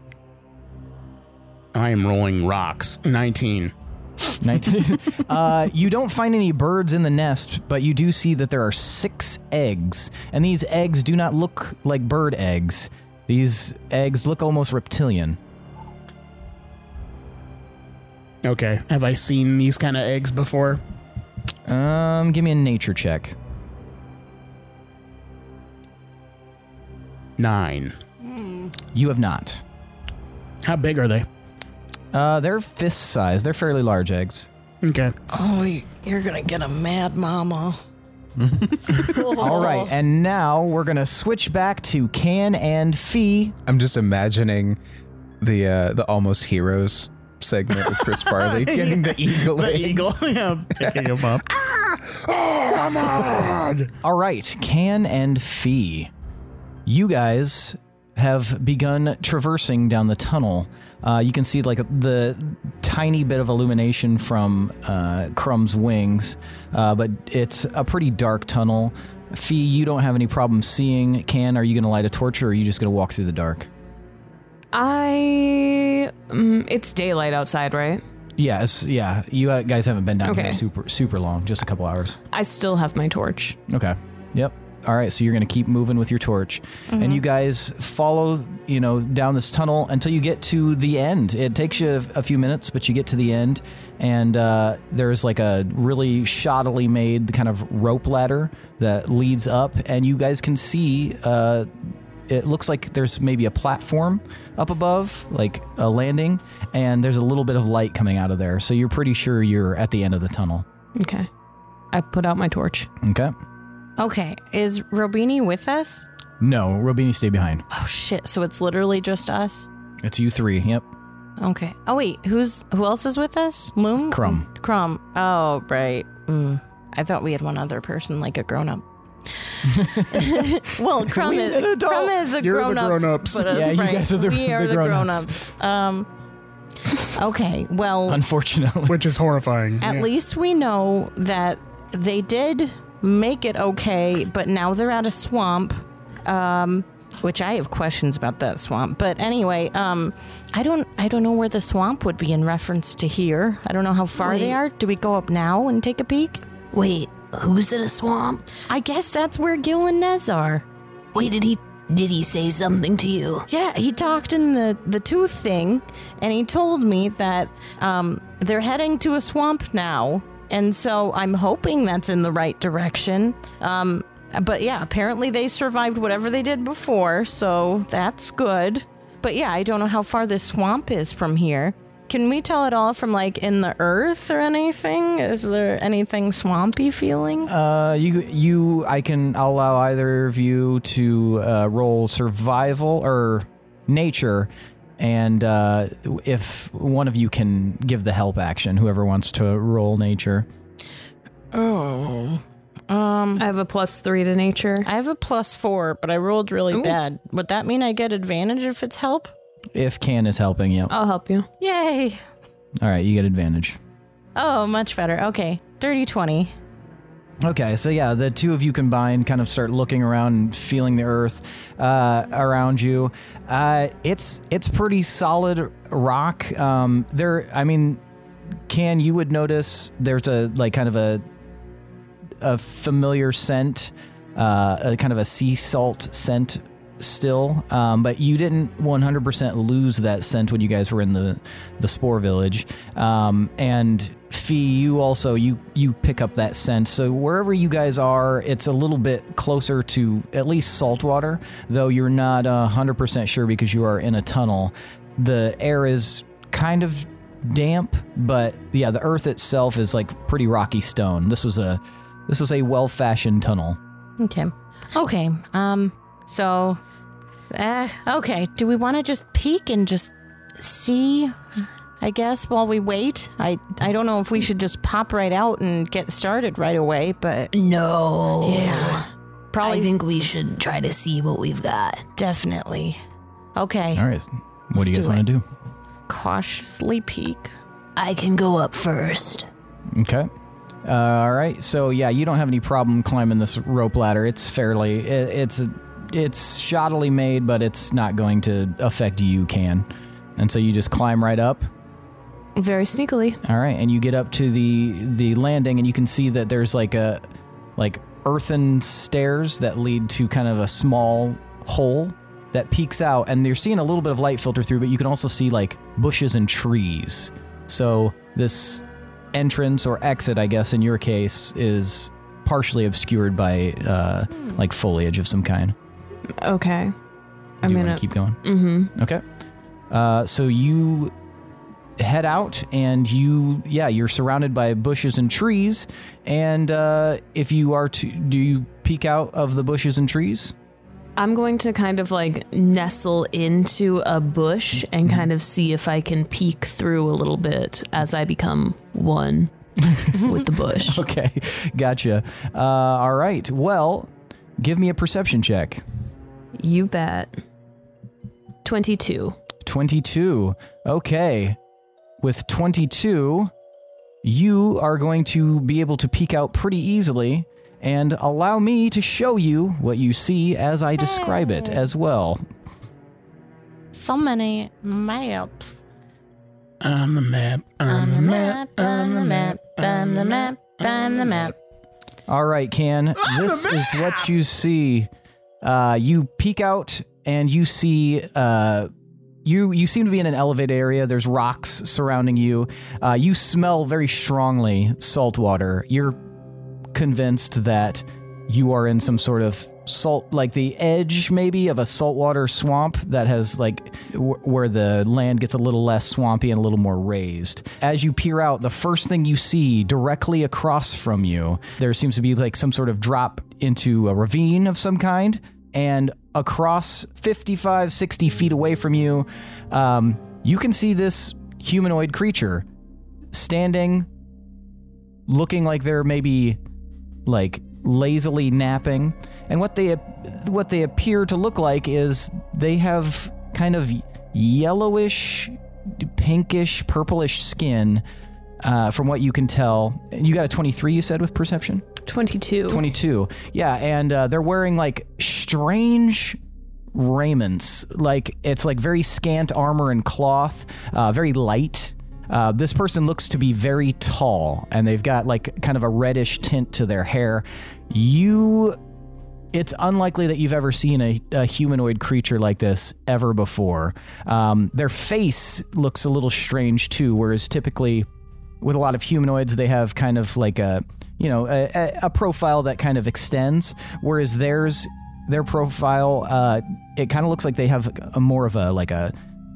I am rolling rocks. 19. 19. uh, you don't find any birds in the nest, but you do see that there are six eggs, and these eggs do not look like bird eggs. These eggs look almost reptilian. Okay. Have I seen these kind of eggs before? Um, give me a nature check. Nine. You have not. How big are they? Uh, they're fist size. They're fairly large eggs. Okay. Oh, y- you're gonna get a mad mama. All right, and now we're gonna switch back to Kan and Fee. I'm just imagining the uh, the almost heroes segment with Chris Farley getting the eagle. The eggs. eagle. yeah, picking him up. oh, come on. All right, Kan and Fee. You guys have begun traversing down the tunnel. Uh, you can see like the tiny bit of illumination from uh, Crumb's wings, uh, but it's a pretty dark tunnel. Fee, you don't have any problem seeing. Kan, are you going to light a torch or are you just going to walk through the dark? I. Mm, it's daylight outside, right? Yes, yeah. You uh, guys haven't been down Okay. here super super long, just a couple hours. I still have my torch. Okay. Yep. All right. So you're going to keep moving with your torch, and you guys follow, you know, down this tunnel until you get to the end. It takes you a few minutes, but you get to the end, and uh, there's like a really shoddily made kind of rope ladder that leads up, and you guys can see. Uh, it looks like there's maybe a platform up above, like a landing, and there's a little bit of light coming out of there. So you're pretty sure you're at the end of the tunnel. Okay. I put out my torch. Okay. Okay, is Robini with us? No, Robini, stay behind. Oh shit! So it's literally just us. It's you three. Yep. Okay. Oh wait, who's who else is with us? Loom. Crumb. Crumb. Oh right. Mm. I thought we had one other person, like a grown up. well, Crumb We is, an adult. Crumb is a You're the grown up. grown-ups. But us, Yeah, you right? guys are the- we are the the grown-ups. grown-ups. Um, okay, well, Unfortunately. Which is horrifying. at Yeah. least we know that they did make it okay, but now they're at a swamp. Um, which I have questions about that swamp. But anyway, um, I don't, I don't know where the swamp would be in reference to here. I don't know how far they Wait. are. Do we go up now and take a peek? Wait, who's in a swamp? I guess that's where Gil and Nez are. Wait, did he did he say something to you? Yeah, he talked in the the tooth thing, and he told me that um, they're heading to a swamp now, and so I'm hoping that's in the right direction. Um, but yeah, apparently they survived whatever they did before, so that's good. But yeah, I don't know how far this swamp is from here. Can we tell it all from like in the earth or anything? Is there anything swampy feeling? Uh, you you I can I'll allow either of you to uh, roll survival or nature, and uh, if one of you can give the help action, whoever wants to roll nature. Oh, um, I have a plus three to nature. I have a plus four, but I rolled really bad. Would that mean I get advantage if it's help? If Kan is helping you, I'll help you. Yay! all right, you get advantage. Oh, much better. Okay, dirty twenty. Okay, so yeah, the two of you combined kind of start looking around and feeling the earth uh, around you. Uh, it's it's pretty solid rock. Um, there, I mean, Kan you would notice there's a like kind of a a familiar scent, uh, a kind of a sea salt scent still, um, but you didn't 100% lose that scent when you guys were in the the spore village. Um, and Fee, you also you you pick up that scent. So wherever you guys are, it's a little bit closer to at least saltwater, though you're not uh, 100% sure because you are in a tunnel. The air is kind of damp, but yeah, the earth itself is like pretty rocky stone. This was a this was a well-fashioned tunnel. Okay. Okay. Um. So, uh, okay. Do we want to just peek and just see? I guess while we wait. I I don't know if we should just pop right out and get started right away, but No. yeah, probably I think we should try to see what we've got. definitely. Okay. All right. What do you guys do want to do? Cautiously peek. I can go up first. Okay. Uh, all right. So yeah, you don't have any problem climbing this rope ladder. It's fairly it, it's a, it's shoddily made, but it's not going to affect you, Kan. And so you just climb right up. Very sneakily. All right, and you get up to the the landing, and you can see that there's like a like earthen stairs that lead to kind of a small hole that peeks out, and you're seeing a little bit of light filter through, but you can also see like bushes and trees. So this entrance or exit, I guess, in your case, is partially obscured by uh, like foliage of some kind. Okay. I'm Do you gonna. want to keep going? mm-hmm. Okay. Uh, so you head out, and you, yeah, you're surrounded by bushes and trees. And uh, if you are to, do you peek out of the bushes and trees? I'm going to kind of like nestle into a bush and kind of see if I can peek through a little bit as I become one with the bush. Okay, gotcha. Uh, all right. Well, give me a perception check. You bet. 22. 22. Okay. With 22, you are going to be able to peek out pretty easily and allow me to show you what you see as I describe it as well. So many maps. On the map. On the map. On the map. I'm the map. I'm the map. All right, Kan. This is what you see. Uh, you peek out and you see. Uh, you you seem to be in an elevated area. There's rocks surrounding you. Uh, you smell very strongly salt water. You're convinced that you are in some sort of salt, like the edge maybe of a saltwater swamp that has like w- where the land gets a little less swampy and a little more raised. As you peer out, the first thing you see directly across from you, there seems to be like some sort of drop into a ravine of some kind. And across 55, 60 feet away from you, um, you can see this humanoid creature standing, looking like they're maybe like lazily napping and what they what they appear to look like is they have kind of yellowish, pinkish, purplish skin. Uh, from what you can tell, you got a 23. You said with perception. 22. 22. Yeah, and uh, they're wearing like strange raiments. Like it's like very scant armor and cloth, uh, very light. Uh, this person looks to be very tall, and they've got like kind of a reddish tint to their hair. You. It's unlikely that you've ever seen a, a humanoid creature like this ever before. Um, their face looks a little strange too, whereas typically with a lot of humanoids, they have kind of like a you know a, a- profile that kind of extends, whereas theirs their profile uh, it kind of looks like they have a more of a like a,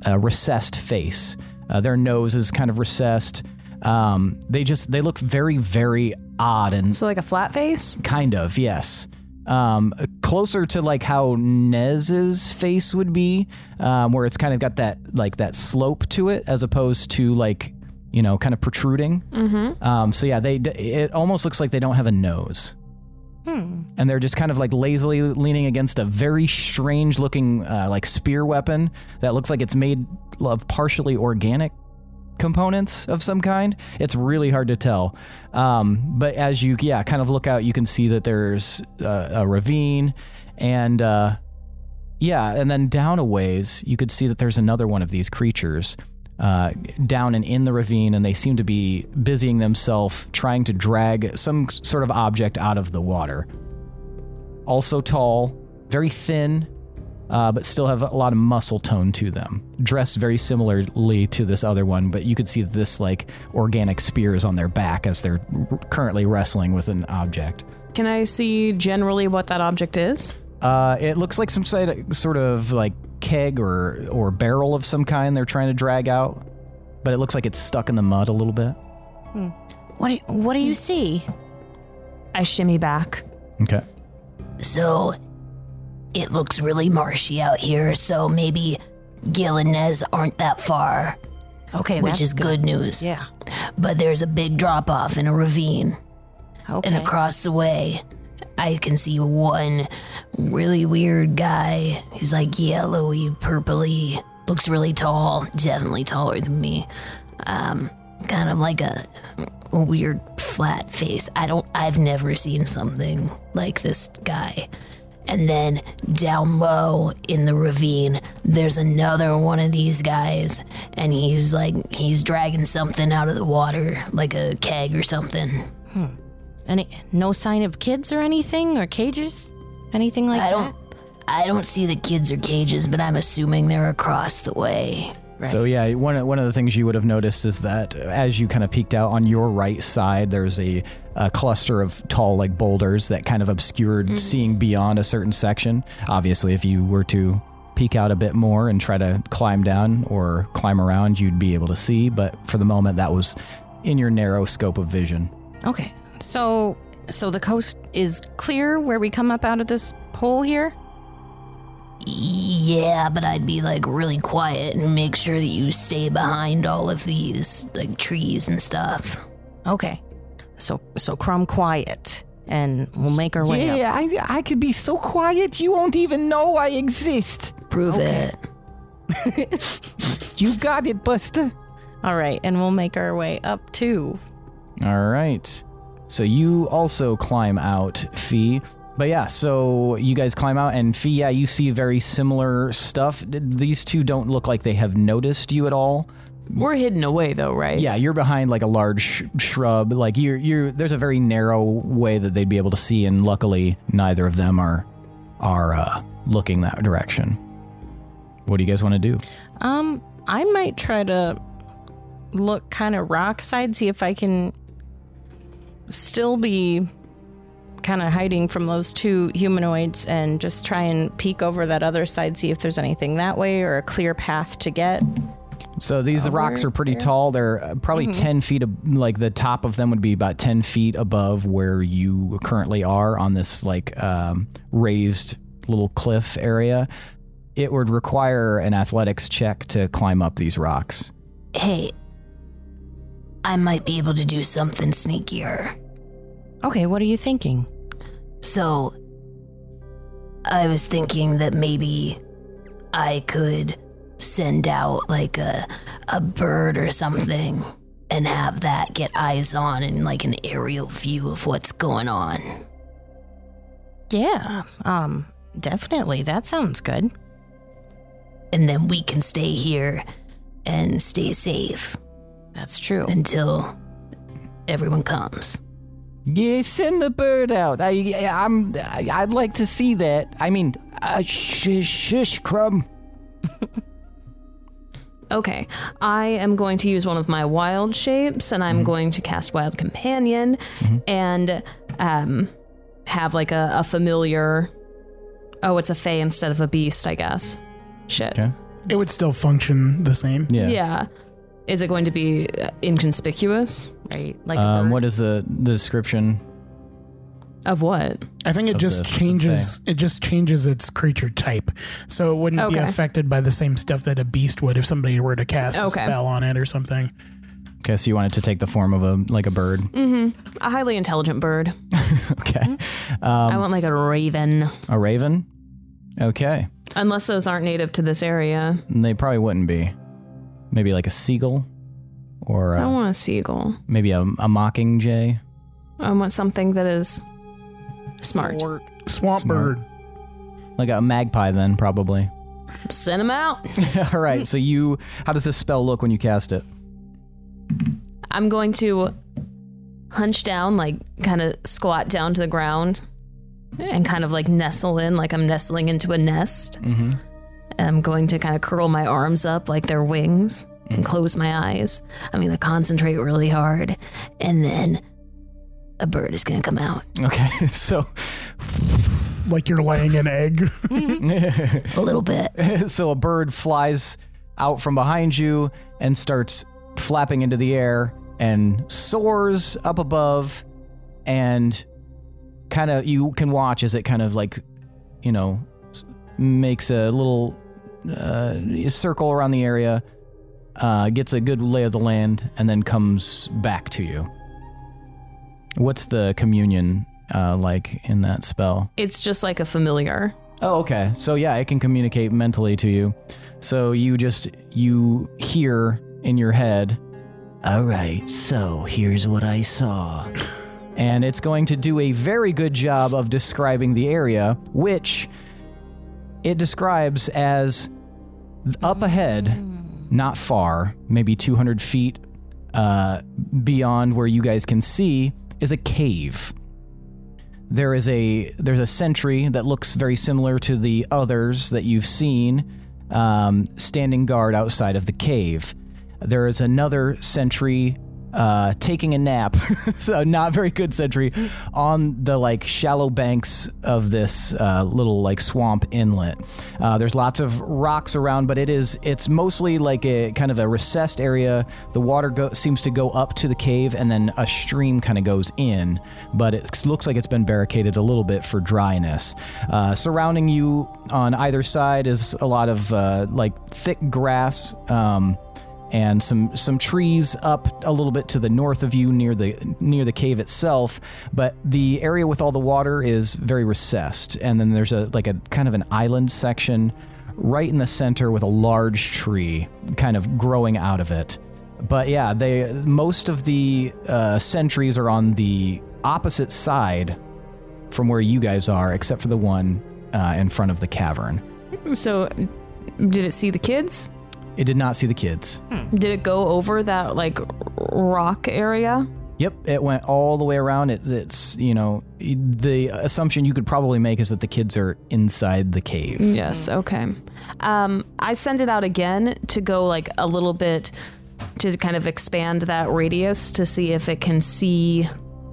a recessed face. Uh, their nose is kind of recessed. Um, they just they look very very odd and So like a flat face? Kind of, yes. Um, closer to like how Nez's face would be, um, where it's kind of got that like that slope to it, as opposed to like you know kind of protruding. Mm-hmm. Um, so yeah, they it almost looks like they don't have a nose. And they're just kind of like lazily leaning against a very strange looking uh, like spear weapon that looks like it's made of partially organic components of some kind. It's really hard to tell. Um, but as you, yeah, kind of look out, you can see that there's uh, a ravine and, uh, yeah, and then down a ways, you could see that there's another one of these creatures uh, down and in the ravine, and they seem to be busying themselves trying to drag some sort of object out of the water. Also tall, very thin, uh, but still have a lot of muscle tone to them. Dressed very similarly to this other one, but you could see this like organic spears on their back as they're r- currently wrestling with an object. Can I see generally what that object is? Uh, it looks like some sort of, like keg or or barrel of some kind they're trying to drag out, but it looks like it's stuck in the mud a little bit. What do, what do you see? I shimmy back. Okay. So, it looks really marshy out here, so maybe Gil and Nez aren't that far, Okay, which that's is good news. Yeah. But there's a big drop off in a ravine, Okay. and across the way, I can see one really weird guy. He's like yellowy, purpley, looks really tall, definitely taller than me. Um, kind of like a, a weird flat face. I don't, I've never seen something like this guy. And then down low in the ravine, there's another one of these guys, and he's like, he's dragging something out of the water, like a keg or something. Hmm. Any no sign of kids or anything or cages, anything like that? I don't, I don't see the kids or cages, but I'm assuming they're across the way. So yeah, one of- one of the things you would have noticed is that as you kind of peeked out on your right side, there's a, a cluster of tall like boulders that kind of obscured mm-hmm. seeing beyond a certain section. Obviously, if you were to peek out a bit more and try to climb down or climb around, you'd be able to see. But for the moment, that was in your narrow scope of vision. Okay. So so the coast is clear where we come up out of this hole here? Yeah, but I'd be like really quiet and make sure that you stay behind all of these like trees and stuff. Okay. So so crumb quiet and we'll make our way up. I, I could be so quiet you won't even know I exist. Prove it. You got it, Buster. All right, and we'll make our way up too. All right. So you also climb out, Fee. But yeah, so you guys climb out, and Fee, yeah, you see very similar stuff. These two don't look like they have noticed you at all. We're hidden away though, right? Yeah, you're behind like a large sh- shrub. Like you're, you're. There's a very narrow way that they'd be able to see, and luckily, neither of them are, are uh, looking that direction. What do you guys want to do? Um, I might try to look kind of rock side, see if I can still be kind of hiding from those two humanoids and just try and peek over that other side, see if there's anything that way or a clear path to get. So these Over rocks are pretty here? tall. They're uh, probably Mm-hmm. 10 feet, ab- like the top of them would be about 10 feet above where you currently are on this like um, raised little cliff area. It would require an athletics check to climb up these rocks. Hey, I might be able to do something sneakier. Okay, what are you thinking? So, I was thinking that maybe I could send out like a a bird or something and have that get eyes on and like an aerial view of what's going on. Yeah, um, definitely. That sounds good. And then we can stay here and stay safe That's true. until everyone comes. Yeah, send the bird out. I, I'm. I'd like to see that. I mean, uh, shush, shush, crumb. Okay, I am going to use one of my wild shapes, and I'm going to cast Wild Companion, and um, have like a, a familiar. Oh, it's a fae instead of a beast, I guess. Shit. Okay. It would still function the same. Yeah. Yeah. Is it going to be uh, inconspicuous? right? Like Um, what is the, the description? Of what? I think it Of just the- of the changes. It just changes its creature type, so it wouldn't be affected by the same stuff that a beast would if somebody were to cast a spell on it or something. Okay, so you want it to take the form of a like a bird. Mm-hmm. A highly intelligent bird. Okay. I Um, want like a raven. a raven. Okay. Unless those aren't native to this area. They probably wouldn't be. Maybe like a seagull, or I uh, want a seagull. maybe a, a mocking jay. I want something that is smart. Swamp Smart. bird. Like a magpie, then probably. Send them out. All right. So you, how does this spell look when you cast it? I'm going to hunch down, like kind of squat down to the ground and kind of like nestle in, like I'm nestling into a nest. Mm-hmm. I'm going to kind of curl my arms up like they're wings and mm. close my eyes. I'm going to concentrate really hard, and then a bird is going to come out. Okay. So, Like you're laying an egg. A little bit. so a bird flies out from behind you and starts flapping into the air and soars up above and kind of you can watch as it kind of like you know makes a little uh, circle around the area uh, gets a good lay of the land and then comes back to you what's the communion uh, like in that spell It's just like a familiar. Oh, okay. So yeah, it can communicate mentally to you. So you just you hear in your head, All right, so here's what I saw. and it's going to do a very good job of describing the area, which it describes as up ahead, not far, maybe 200 feet uh, beyond where you guys can see, is a cave. There is a there's a sentry that looks very similar to the others that you've seen, um, standing guard outside of the cave. There is another sentry uh, taking a nap, so not very good sentry, on the like shallow banks of this uh, little like swamp inlet. Uh, there's lots of rocks around, but it is it's mostly like a kind of a recessed area. The water go- seems to go up to the cave, and then a stream kind of goes in, but it looks like it's been barricaded a little bit for dryness. Uh, surrounding you on either side is a lot of uh, like thick grass. Um, and some some trees up a little bit to the north of you near the near the cave itself but the area with all the water is very recessed. And then there's a like a kind of an island section right in the center with a large tree kind of growing out of it. But yeah they most of the uh, sentries are on the opposite side from where you guys are except for the one uh, in front of the cavern. So, did it see the kids? It did not see the kids Did it go over that like rock area? Yep, it went all the way around. It, it's you know the assumption you could probably make is that the kids are inside the cave. Yes. Okay. Um, I send it out again to go like a little bit to kind of expand that radius to see if it can see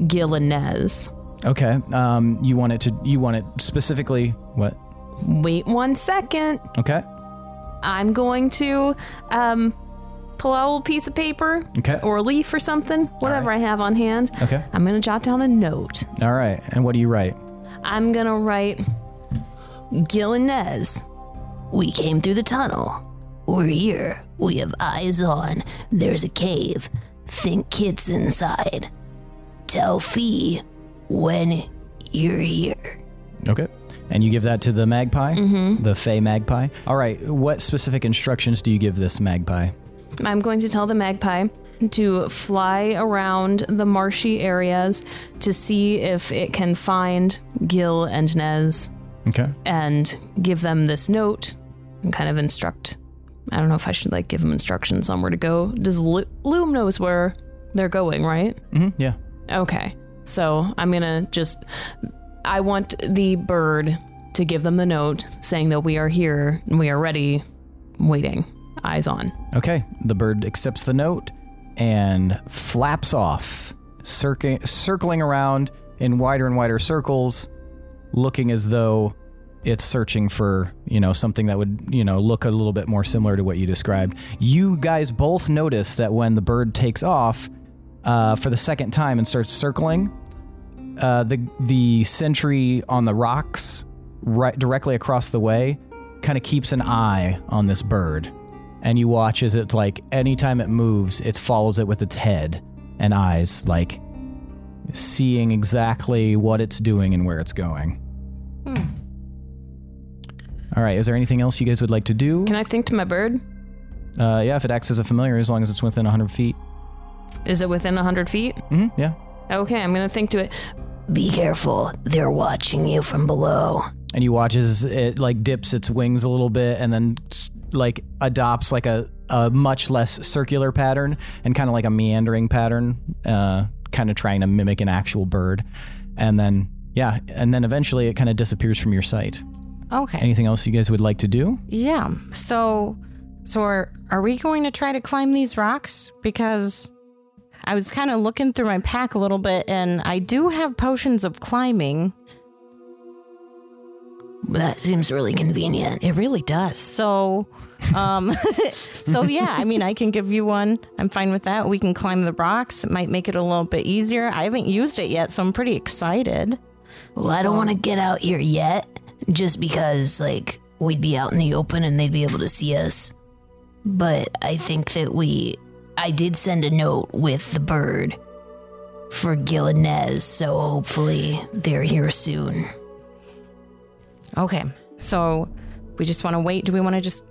Gil and Nez. Okay, um, you want it to you want it specifically what? Wait one second. Okay, I'm going to um, pull out a little piece of paper okay, or a leaf or something, whatever I have on hand. okay. I'm going to jot down a note. All right, and what do you write? I'm going to write Gil and Nez. We came through the tunnel. We're here. We have eyes on. There's a cave. Think kids inside. Tell Fee when you're here. Okay, And you give that to the magpie, mm-hmm. the Fey magpie. All right. What specific instructions do you give this magpie? I'm going to tell the magpie to fly around the marshy areas to see if it can find Gil and Nez Okay. and give them this note and kind of instruct. I don't know if I should like give them instructions on where to go. Does Lo- Loom knows where they're going, right? Mm-hmm. Yeah. Okay. So I'm gonna just. I want the bird to give them the note saying that we are here and we are ready, waiting, eyes on. Okay. The bird accepts the note and flaps off, circling, circling around in wider and wider circles, looking as though it's searching for, you know, something that would, you know, look a little bit more similar to what you described. You guys both notice that when the bird takes off uh, for the second time and starts circling, uh, the the sentry on the rocks right directly across the way kind of keeps an eye on this bird and you watch as it's like anytime it moves it follows it with its head and eyes like seeing exactly what it's doing and where it's going all right is there anything else you guys would like to do Can I think to my bird? uh, yeah if it acts as a familiar as long as it's within 100 feet Is it within 100 feet? hmm yeah Okay, I'm gonna think to it. Be careful. They're watching you from below. and you watch as it like dips its wings a little bit and then like adopts like a, a much less circular pattern and kind of like a meandering pattern uh, kind of trying to mimic an actual bird and then yeah and then eventually it kind of disappears from your sight Okay. anything else you guys would like to do Yeah. So, so are, are we going to try to climb these rocks? Because I was kind of looking through my pack a little bit, and I do have potions of climbing. That seems really convenient. It really does. So, um, so yeah. I mean, I can give you one. I'm fine with that. We can climb the rocks. It might make it a little bit easier. I haven't used it yet, so I'm pretty excited. Well, I don't want to get out here yet, just because, like, we'd be out in the open and they'd be able to see us. But I think that we. I did send a note with the bird for Gil so hopefully they're here soon. Okay. So we just want to wait. Do we want to just?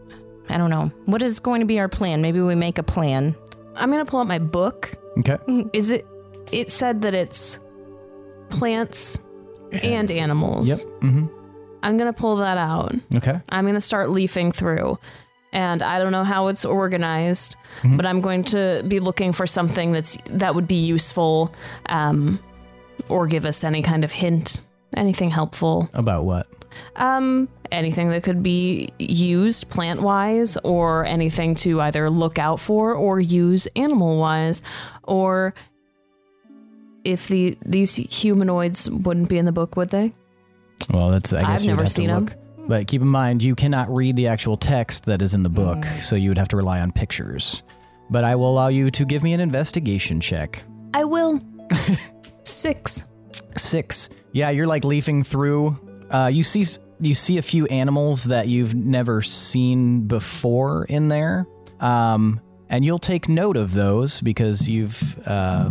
I don't know. What is going to be our plan? Maybe we make a plan. I'm gonna pull out my book. okay Is it? It said that it's plants and animals. yep mm-hmm I'm gonna pull that out. okay I'm going to start leafing through. And I don't know how it's organized, but I'm going to be looking for something that's that would be useful um, or give us any kind of hint, anything helpful. about what Um, anything that could be used plant wise or anything to either look out for or use animal wise or if the these humanoids wouldn't be in the book, would they? well that's i guess I've never seen 'em. But keep in mind you cannot read the actual text that is in the book so you would have to rely on pictures but i will allow you to give me an investigation check I will. Six. Six. Yeah, you're like leafing through. Uh, you see, you see a few animals that you've never seen before in there, um, and you'll take note of those because you've, uh,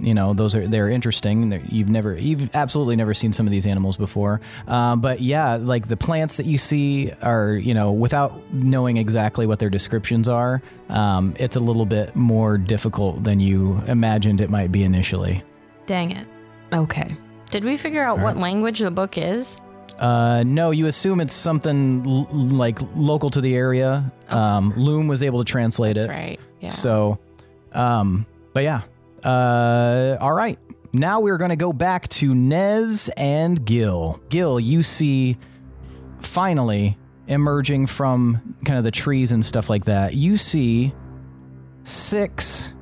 you know, those are they're interesting. They're, you've never, you've absolutely never seen some of these animals before. Um, but yeah, like the plants that you see are, you know, without knowing exactly what their descriptions are, um, it's a little bit more difficult than you imagined it might be initially. Dang it. Okay. Did we figure out what language the book is? Uh, no, you assume it's something l- like local to the area. Um, Loom was able to translate That's it. right. Yeah. So, um, but yeah. Uh, all right. Now we're going to go back to Nez and Gil. Gil, you see finally emerging from kind of the trees and stuff like that. You see six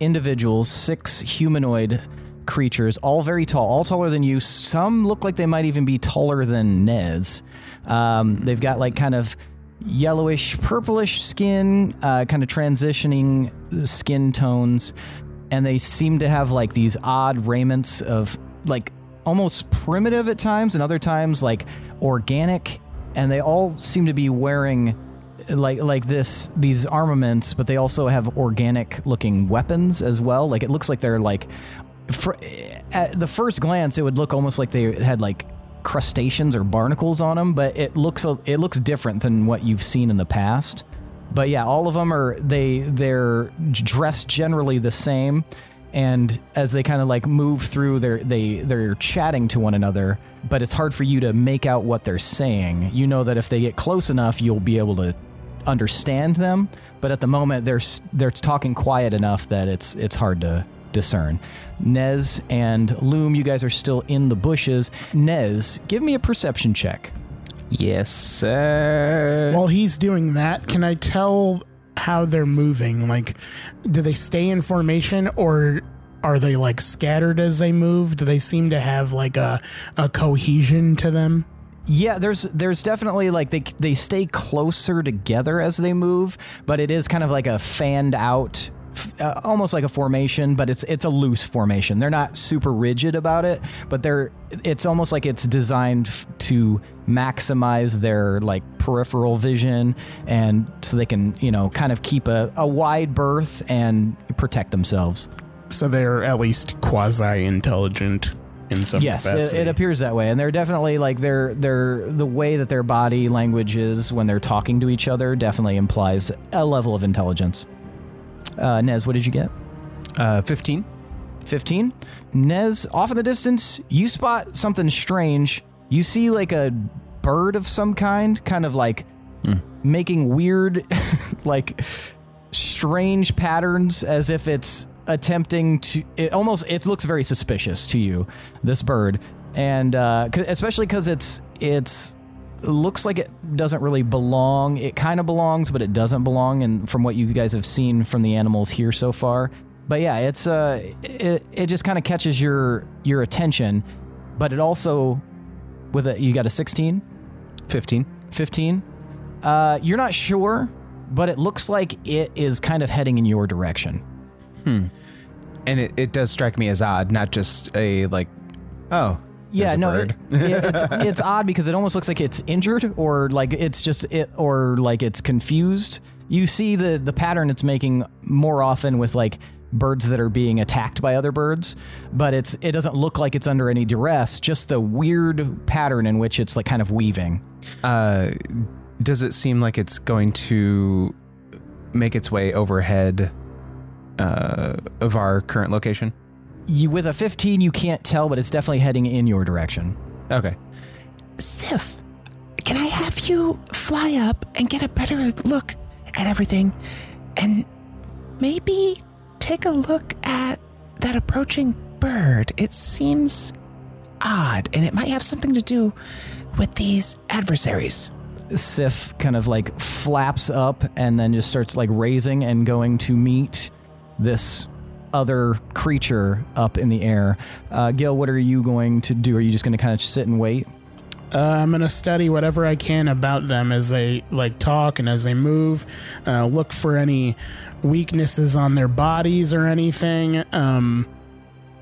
individuals, six humanoid creatures, all very tall, all taller than you. Some look like they might even be taller than Nez. Um, they've got like kind of yellowish, purplish skin, uh, kind of transitioning skin tones, and they seem to have like these odd raiments of like almost primitive at times, and other times like organic. And they all seem to be wearing like like this these armaments, but they also have organic looking weapons as well. Like it looks like they're like, for, at the first glance, it would look almost like they had like crustaceans or barnacles on them, but it looks it looks different than what you've seen in the past. But yeah, all of them are they they're dressed generally the same, and as they kind of like move through, they're they they're chatting to one another, but it's hard for you to make out what they're saying. You know that if they get close enough, you'll be able to understand them, but at the moment they're they're talking quiet enough that it's it's hard to discern. Nez and Loom, you guys are still in the bushes. Nez, give me a perception check. Yes, sir. While he's doing that, can I tell how they're moving? Like, do they stay in formation or are they like scattered as they move? Do they seem to have like a, a cohesion to them? Yeah, there's there's definitely like they they stay closer together as they move, but it is kind of like a fanned out f- uh, almost like a formation, but it's it's a loose formation. They're not super rigid about it, but they're it's almost like it's designed f- to maximize their like peripheral vision and so they can, you know, kind of keep a, a wide berth and protect themselves. So they're at least quasi intelligent in some Yes, it, it appears that way, and they're definitely like they're they're the way that their body language is when they're talking to each other definitely implies a level of intelligence. Uh, Nez, what did you get? Uh, 15. Fifteen. Nez, off in the distance, you spot something strange. You see like a bird of some kind, kind of like making weird, like strange patterns as if it's attempting to it almost it looks very suspicious to you this bird and uh especially because it's it's it looks like it doesn't really belong. It kind of belongs but it doesn't belong and from what you guys have seen from the animals here so far. But yeah it's uh it, it just kind of catches your your attention but it also with a you got a 16 15. 15 uh you're not sure but it looks like it is kind of heading in your direction. Hmm. And it, it does strike me as odd, not just a like, oh, Yeah, no, it- it- it's it's odd because it almost looks like it's injured or like it's just it or like it's confused. You see the the pattern it's making more often with like birds that are being attacked by other birds, but it's it doesn't look like it's under any duress. Just the weird pattern in which it's like kind of weaving. Uh, does it seem like it's going to make its way overhead uh, of our current location? You, with a 15, you can't tell, but it's definitely heading in your direction. Okay. Sif, can I have you fly up and get a better look at everything and maybe take a look at that approaching bird? It seems odd and it might have something to do with these adversaries. Sif kind of like flaps up and then just starts like raising and going to meet this other creature up in the air. Uh, Gil, what are you going to do? Are you just going to kind of sit and wait? Uh, I'm gonna study whatever I can about them as they like talk and as they move. Uh, look for any weaknesses on their bodies or anything. Um,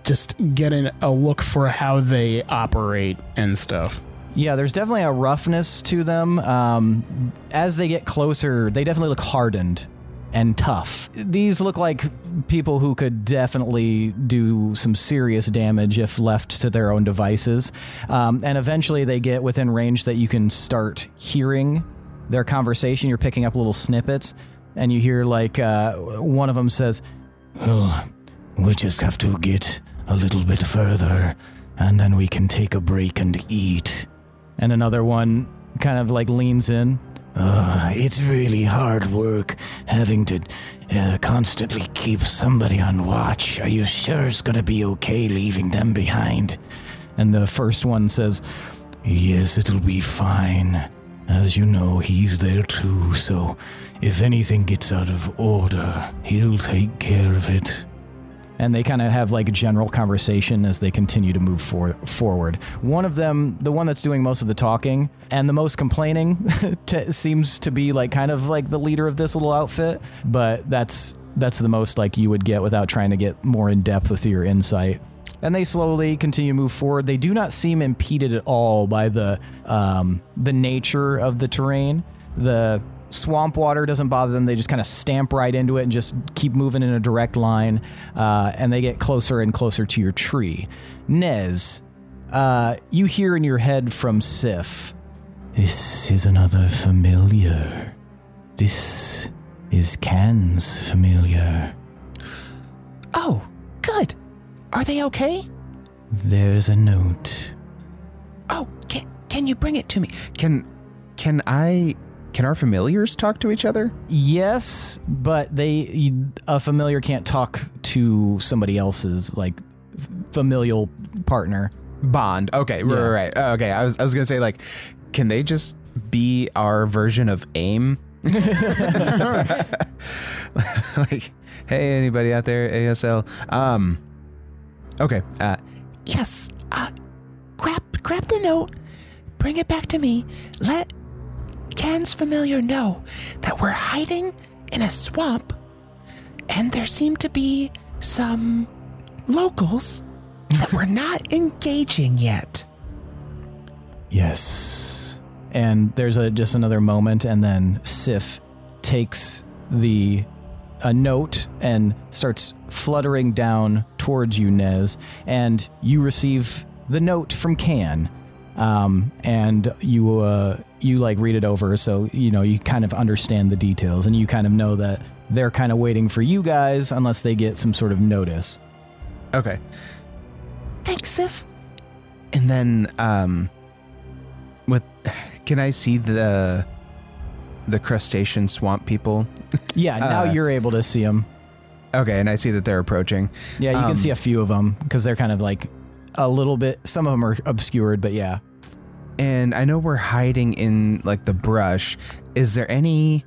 just get an, a look for how they operate and stuff. Yeah, there's definitely a roughness to them. Um, as they get closer, they definitely look hardened and tough. These look like people who could definitely do some serious damage if left to their own devices. Um, and eventually they get within range that you can start hearing their conversation. You're picking up little snippets, and you hear like uh, one of them says, Oh, we just have to get a little bit further, and then we can take a break and eat. and another one kind of like leans in. Uh, it's really hard work having to uh, constantly keep somebody on watch. Are you sure it's gonna be okay leaving them behind? And the first one says, Yes, it'll be fine. As you know, he's there too, so if anything gets out of order, he'll take care of it. And they kind of have like a general conversation as they continue to move for- forward. One of them, the one that's doing most of the talking and the most complaining, t- seems to be like kind of like the leader of this little outfit, but that's that's the most like you would get without trying to get more in depth with your insight. And they slowly continue to move forward. They do not seem impeded at all by the um, the nature of the terrain. The swamp water doesn't bother them. They just kind of stamp right into it and just keep moving in a direct line. Uh, and they get closer and closer to your tree. Nez, uh, you hear in your head from Sif. This is another familiar. This is Kan's familiar. Oh, good. Are they okay? There's a note. Oh, can, can you bring it to me? Can can I can our familiars talk to each other? Yes, but they a familiar can't talk to somebody else's like familial partner. Bond. Okay, right, Yeah. right, right. Uh, Okay, I was I was gonna say like, can they just be our version of AIM? like, hey, anybody out there, ASL? Um, okay. Uh, Yes. Uh, grab grab the note. Bring it back to me. Let Kan's familiar know that we're hiding in a swamp, and there seem to be some locals that we're not engaging yet. Yes. And there's a just another moment, and then Sif takes the a note and starts fluttering down towards you, Nez, and you receive the note from Kan. Um, and you uh, you like read it over, so you know you kind of understand the details, and you kind of know that they're kind of waiting for you guys unless they get some sort of notice. okay. Thanks, Sif. And then, um, with can I see the the crustacean swamp people? Yeah, now Uh, you're able to see them. Okay, and I see that they're approaching. Yeah, you Um, can see a few of them because they're kind of like a little bit. Some of them are obscured, but yeah. And I know we're hiding in like the brush. Is there any?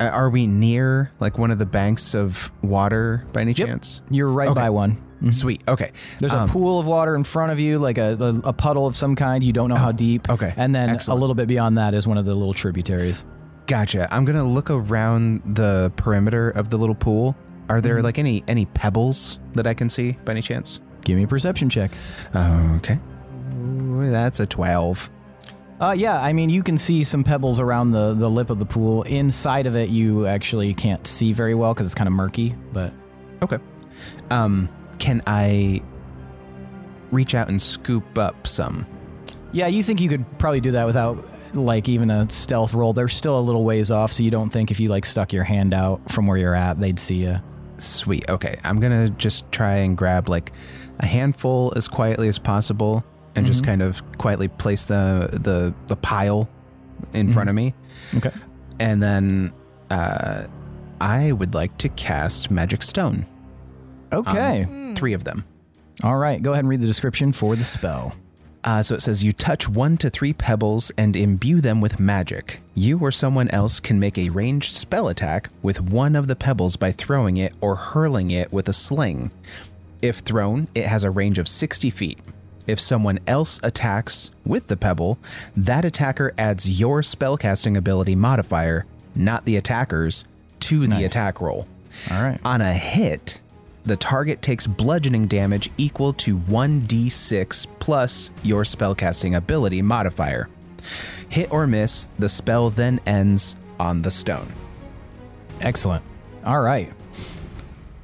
uh, Are we near like one of the banks of water by any Yep. chance? You're right Okay. by one. Mhm. Sweet. Okay. There's Um, a pool of water in front of you, like a, a, a puddle of some kind. You don't know how deep. okay. And then Excellent. a little bit beyond that is one of the little tributaries. Gotcha. I'm gonna look around the perimeter of the little pool. Are there Mhm. like any any pebbles that I can see by any chance? Give me a perception check. Okay. Ooh, That's a twelve. Uh, yeah, I mean, you can see some pebbles around the, the lip of the pool. Inside of it, you actually can't see very well because it's kind of murky. But Okay. Um, can I reach out and scoop up some? yeah, you think you could probably do that without like even a stealth roll. They're still a little ways off, so you don't think if you like stuck your hand out from where you're at, they'd see you. Sweet. Okay. I'm going to just try and grab like a handful as quietly as possible and just Mhm. kind of quietly place the the the pile in front of me. Okay. And then uh I would like to cast magic stone. Okay. Hmm. 3 of them. All right. Go ahead and read the description for the spell. Uh, so it says you touch one to three pebbles and imbue them with magic. You or someone else can make a ranged spell attack with one of the pebbles by throwing it or hurling it with a sling. If thrown, it has a range of 60 feet. If someone else attacks with the pebble, that attacker adds your spellcasting ability modifier, not the attacker's, to the attack roll. All right. On a hit, the target takes bludgeoning damage equal to 1d6 plus your spellcasting ability modifier. Hit or miss, the spell then ends on the stone. Excellent. All right.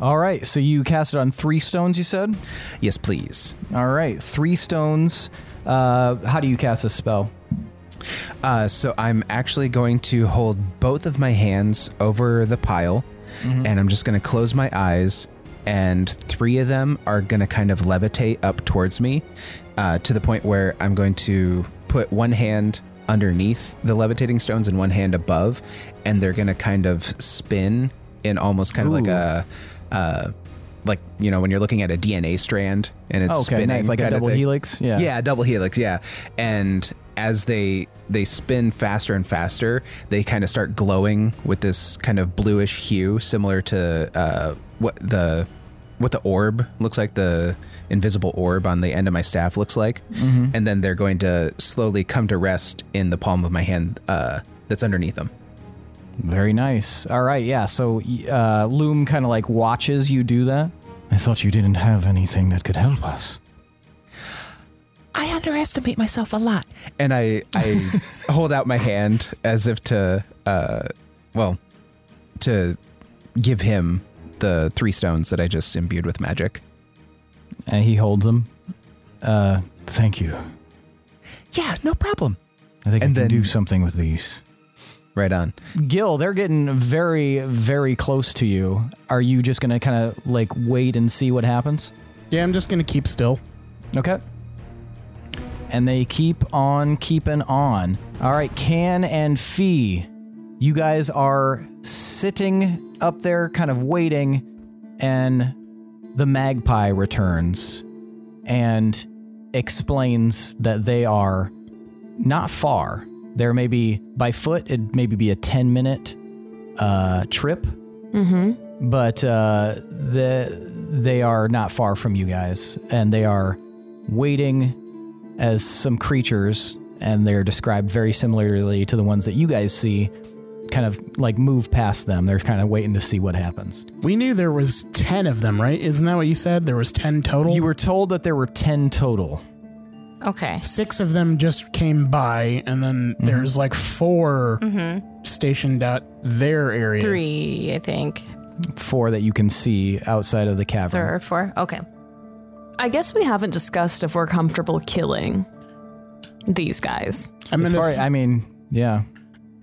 All right. So you cast it on three stones, you said? Yes, please. All right. Three stones. Uh, how do you cast this spell? Uh, so I'm actually going to hold both of my hands over the pile, and I'm just going to close my eyes, and three of them are going to kind of levitate up towards me uh, to the point where I'm going to put one hand underneath the levitating stones and one hand above, and they're going to kind of spin in almost kind of like a. Uh, like you know when you're looking at a DNA strand and it's okay, spinning nice. Like a double helix. Yeah. Yeah, double helix. Yeah, and as they they spin faster and faster, they kind of start glowing with this kind of bluish hue, similar to uh, what the what the orb looks like. The invisible orb on the end of my staff looks like, and then they're going to slowly come to rest in the palm of my hand uh, that's underneath them. Very nice. All right. Yeah. So uh, Loom kind of like watches you do that. I thought you didn't have anything that could help us. I underestimate myself a lot. and I I hold out my hand as if to uh well to give him the three stones that I just imbued with magic. And he holds them. Uh, thank you. Yeah, no problem. I think And I can then- do something with these. Right on. Gil, they're getting very, very close to you. Are you just gonna kind of like wait and see what happens? Yeah, I'm just gonna keep still. Okay. And they keep on keeping on. All right, Kan and Fee, you guys are sitting up there, kind of waiting, and the magpie returns and explains that they are not far. There may be by foot, it'd maybe be a 10 minute uh, trip, Mm-hmm. but uh, the, they are not far from you guys, and they are waiting as some creatures, and they're described very similarly to the ones that you guys see, kind of like move past them. They're kind of waiting to see what happens. We knew there was ten of them, right? Isn't that what you said? There was ten total. You were told that there were 10 total. Okay. Six of them just came by, and then Mm-hmm. there's like 4 stationed at their area. Three, I think. Four that you can see outside of the cavern. There are four. Okay. I guess we haven't discussed if we're comfortable killing these guys. I'm As far, th- I mean, yeah.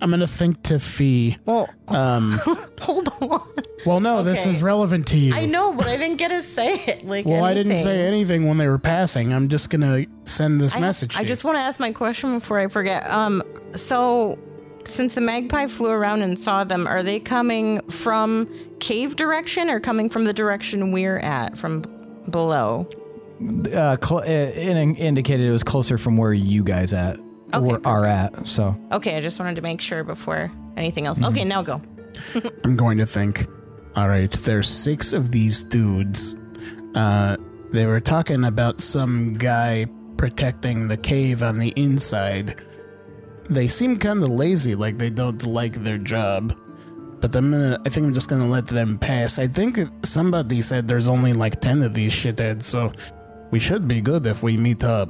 I'm gonna think to Fee. Well, Um, hold on. well, no, this is relevant to you. I know, but I didn't get to say it. Like, Well, I didn't say anything when they were passing. I'm just gonna send this I, message. I to just want to ask my question before I forget. Um, so since the magpie flew around and saw them, are they coming from cave direction or coming from the direction we're at from below? Uh, cl- it, it indicated it was closer from where you guys at Okay, are at. So Okay, I just wanted to make sure before anything else. Mm-hmm. Okay, now go. I'm going to think. All right, there's six of these dudes. Uh, they were talking about some guy protecting the cave on the inside. They seem kind of lazy, like they don't like their job. But I'm gonna, I think I'm just gonna let them pass. I think somebody said there's only like ten of these shitheads, so we should be good if we meet up.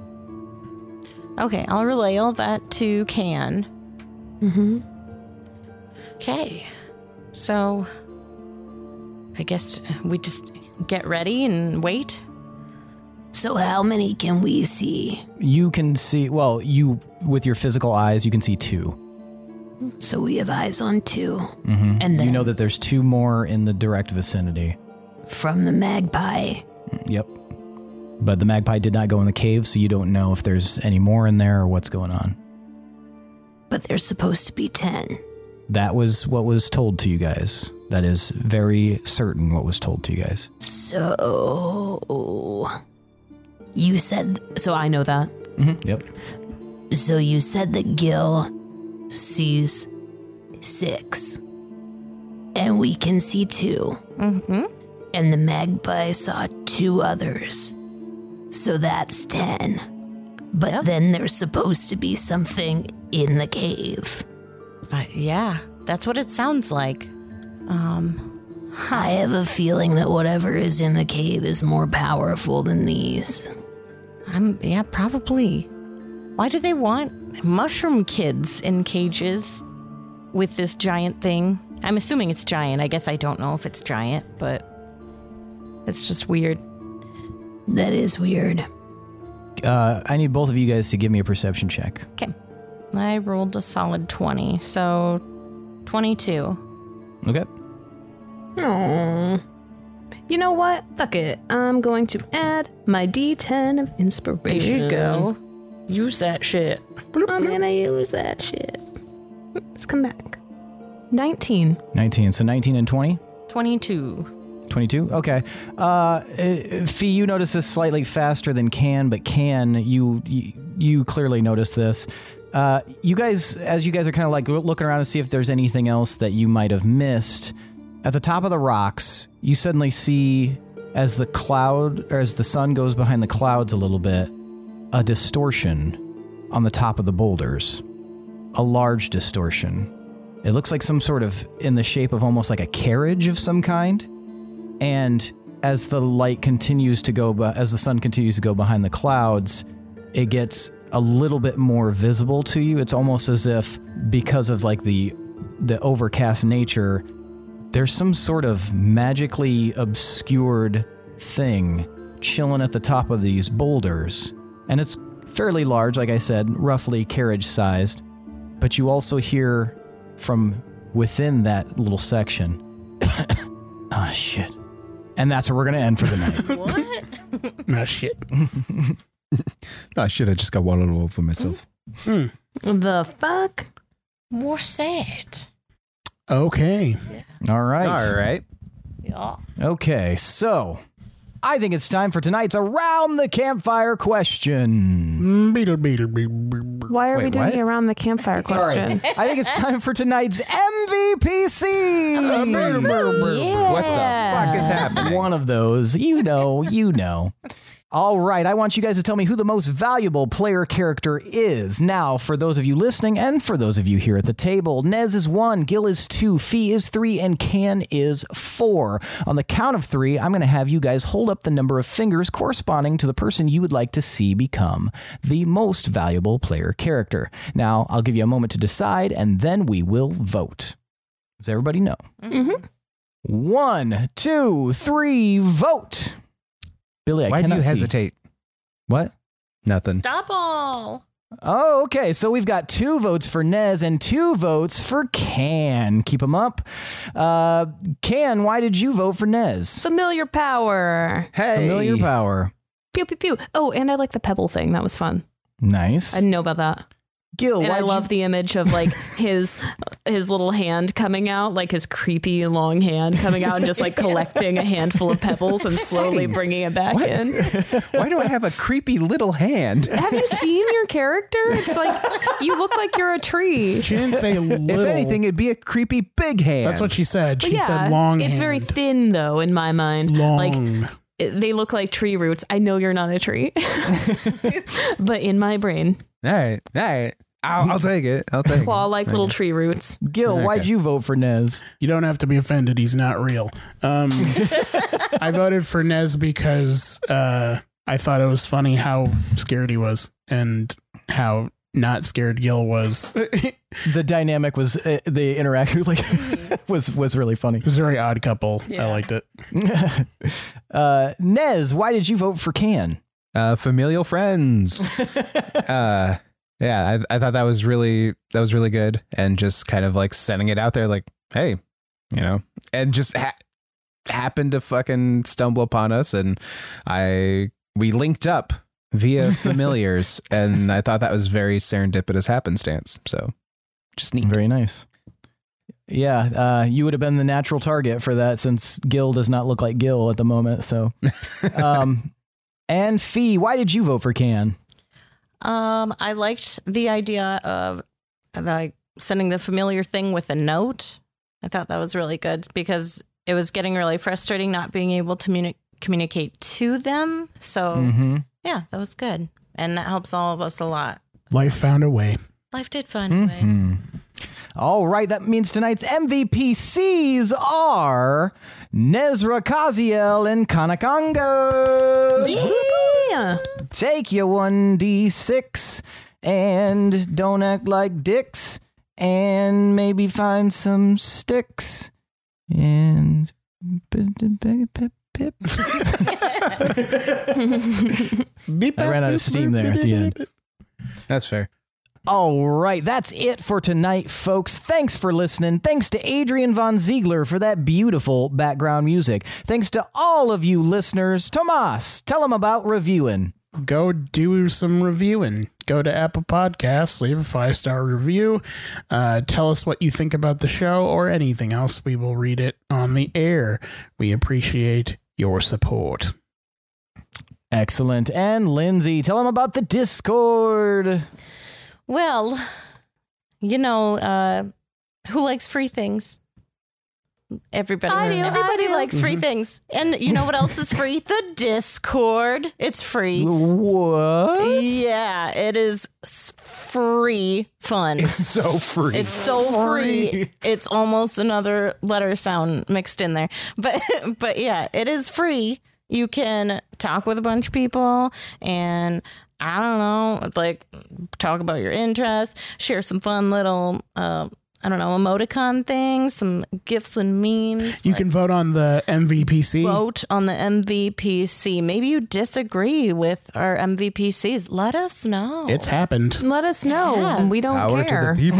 Okay, I'll relay all that to Kan. Mm-hmm. Okay, so I guess we just get ready and wait. So, how many can we see? you can see, well, you, with your physical eyes, you can see two. So, we have eyes on 2 Mm-hmm. And you know that there's two more in the direct vicinity. from the magpie. Yep. But the magpie did not go in the cave, so you don't know if there's any more in there or what's going on. But there's supposed to be 10. That was what was told to you guys. That is very certain what was told to you guys. So. You said. So I know that. Mm-hmm. Yep. So, you said that Gil sees six. And we can see 2 Mm-hmm. And the magpie saw two others. So that's 10. But Yep. then there's supposed to be something in the cave. Uh, yeah, that's what it sounds like. Um, I have a feeling that whatever is in the cave is more powerful than these. I'm yeah, probably. Why do they want mushroom kids in cages with this giant thing? I'm assuming it's giant. I guess I don't know if it's giant, but it's just weird. That is weird. Uh, I need both of you guys to give me a perception check. Okay. I rolled a solid 20, so 22. Okay. Aww. You know what? Fuck it. I'm going to add my D10 of inspiration. There you go. Use that shit. I'm gonna use that shit. Let's come back. 19. 19. So 19 and 20? 22. 22? Okay. Uh, uh, Fee, you notice this slightly faster than Kan, but Kan, you you, clearly notice this. Uh, you guys, as you guys are kind of like looking around to see if there's anything else that you might have missed, at the top of the rocks, you suddenly see, as the cloud, or as the sun goes behind the clouds a little bit, a distortion on the top of the boulders. A large distortion. It looks like some sort of, in the shape of almost like a carriage of some kind. And as the light continues to go, as the sun continues to go behind the clouds, it gets a little bit more visible to you. It's almost as if because of like the the overcast nature, there's some sort of magically obscured thing chilling at the top of these boulders. And it's fairly large, like I said, roughly carriage sized. But you also hear from within that little section, ah, shit. And that's where we're going to end for the night. What? No shit. Oh shit! I just got water all over myself. Hmm. The fuck? More sad. Okay. All right. All right. Yeah. Okay, so I think it's time for tonight's Around the Campfire question. Why are we doing what? the around the campfire question? I think it's time for tonight's MVPC. What the fuck is happening? One of those. You know, you know. All right, I want you guys to tell me who the most valuable player character is. Now, for those of you listening and for those of you here at the table, Nez is one, Gil is two, Fee is three, and Kan is four. On the count of three, I'm going to have you guys hold up the number of fingers corresponding to the person you would like to see become the most valuable player character. Now, I'll give you a moment to decide, and then we will vote. Does everybody know? Mm-hmm. One, two, three, vote. Billy, I Why do cannot you see. hesitate? What? Nothing. Double. Oh, okay. So we've got two votes for Nez and two votes for Kan. Keep them up. Uh, Kan, why did you vote for Nez? Familiar power. Hey. Familiar power. Pew pew pew. Oh, and I like the pebble thing. That was fun. Nice. I didn't know about that. Gil, and I why'd you- love the image of like his his little hand coming out, like his creepy long hand coming out and just like collecting a handful of pebbles and slowly bringing it back in. Why do I have a creepy little hand? Have you seen your character? It's like you look like you're a tree. She didn't say little. If anything, it'd be a creepy big hand. that's what she said. She yeah, said long. It's very thin though in my mind. long. Like they look like tree roots. I know you're not a tree, but in my brain, All right. All right. I'll, I'll take it. I'll take it. claw it. like little tree roots. Gil, why'd you vote for Nez? You don't have to be offended. He's not real. Um, I voted for Nez because uh, I thought it was funny how scared he was and how not scared Gil was. it The dynamic was uh, the interaction like was was really funny. It was a very odd couple. I liked it. uh, Nez, why did you vote for Kan? Uh, familial friends. uh, yeah, I, I thought that was really that was really good, and just kind of like sending it out there, like, hey, you know, and just ha- happened to fucking stumble upon us, and I we linked up via familiars, and I thought that was very serendipitous happenstance. So, just neat. Very nice. Yeah, uh, you would have been the natural target for that since Gil does not look like Gil at the moment. So, um, and Fee, why did you vote for Kan? Um, I liked the idea of like sending the familiar thing with a note. I thought that was really good because it was getting really frustrating not being able to communi- communicate to them. So Mm-hmm. yeah, that was good, and that helps all of us a lot. Life found a way. Life did find a way. Hmm. All right, that means tonight's MVPCs are Nezrah Kaziel and Kanak Anga. Yeah. Take your 1d6 and don't act like dicks and maybe find some sticks and pip pip. I ran out of steam there at the end. That's fair. All right, that's it for tonight, folks. Thanks for listening. Thanks to Adrian Von Ziegler for that beautiful background music. Thanks to all of you listeners. Tomas, tell them about reviewing. Go do some reviewing. Go to Apple Podcasts, leave a five star review. Uh, tell us what you think about the show or anything else. We will read it on the air. We appreciate your support. Excellent. And Lindsey, tell them about the Discord. Well, you know, uh, who likes free things? Everybody. I do, I Everybody do. likes free things. And you know what else is free? The Discord. It's free. What? Yeah, it is free fun. It's so free. It's so free. It's almost another letter sound mixed in there. But but yeah, it is free. You can talk with a bunch of people and I don't know, like talk about your interests, share some fun little uh, I don't know, emoticon things, some gifs and memes. You like, can vote on the MVPC. vote on the MVPC. Maybe you disagree with our MVPCs. Let us know. It's happened. Let us know. Yes. We don't Power care. to the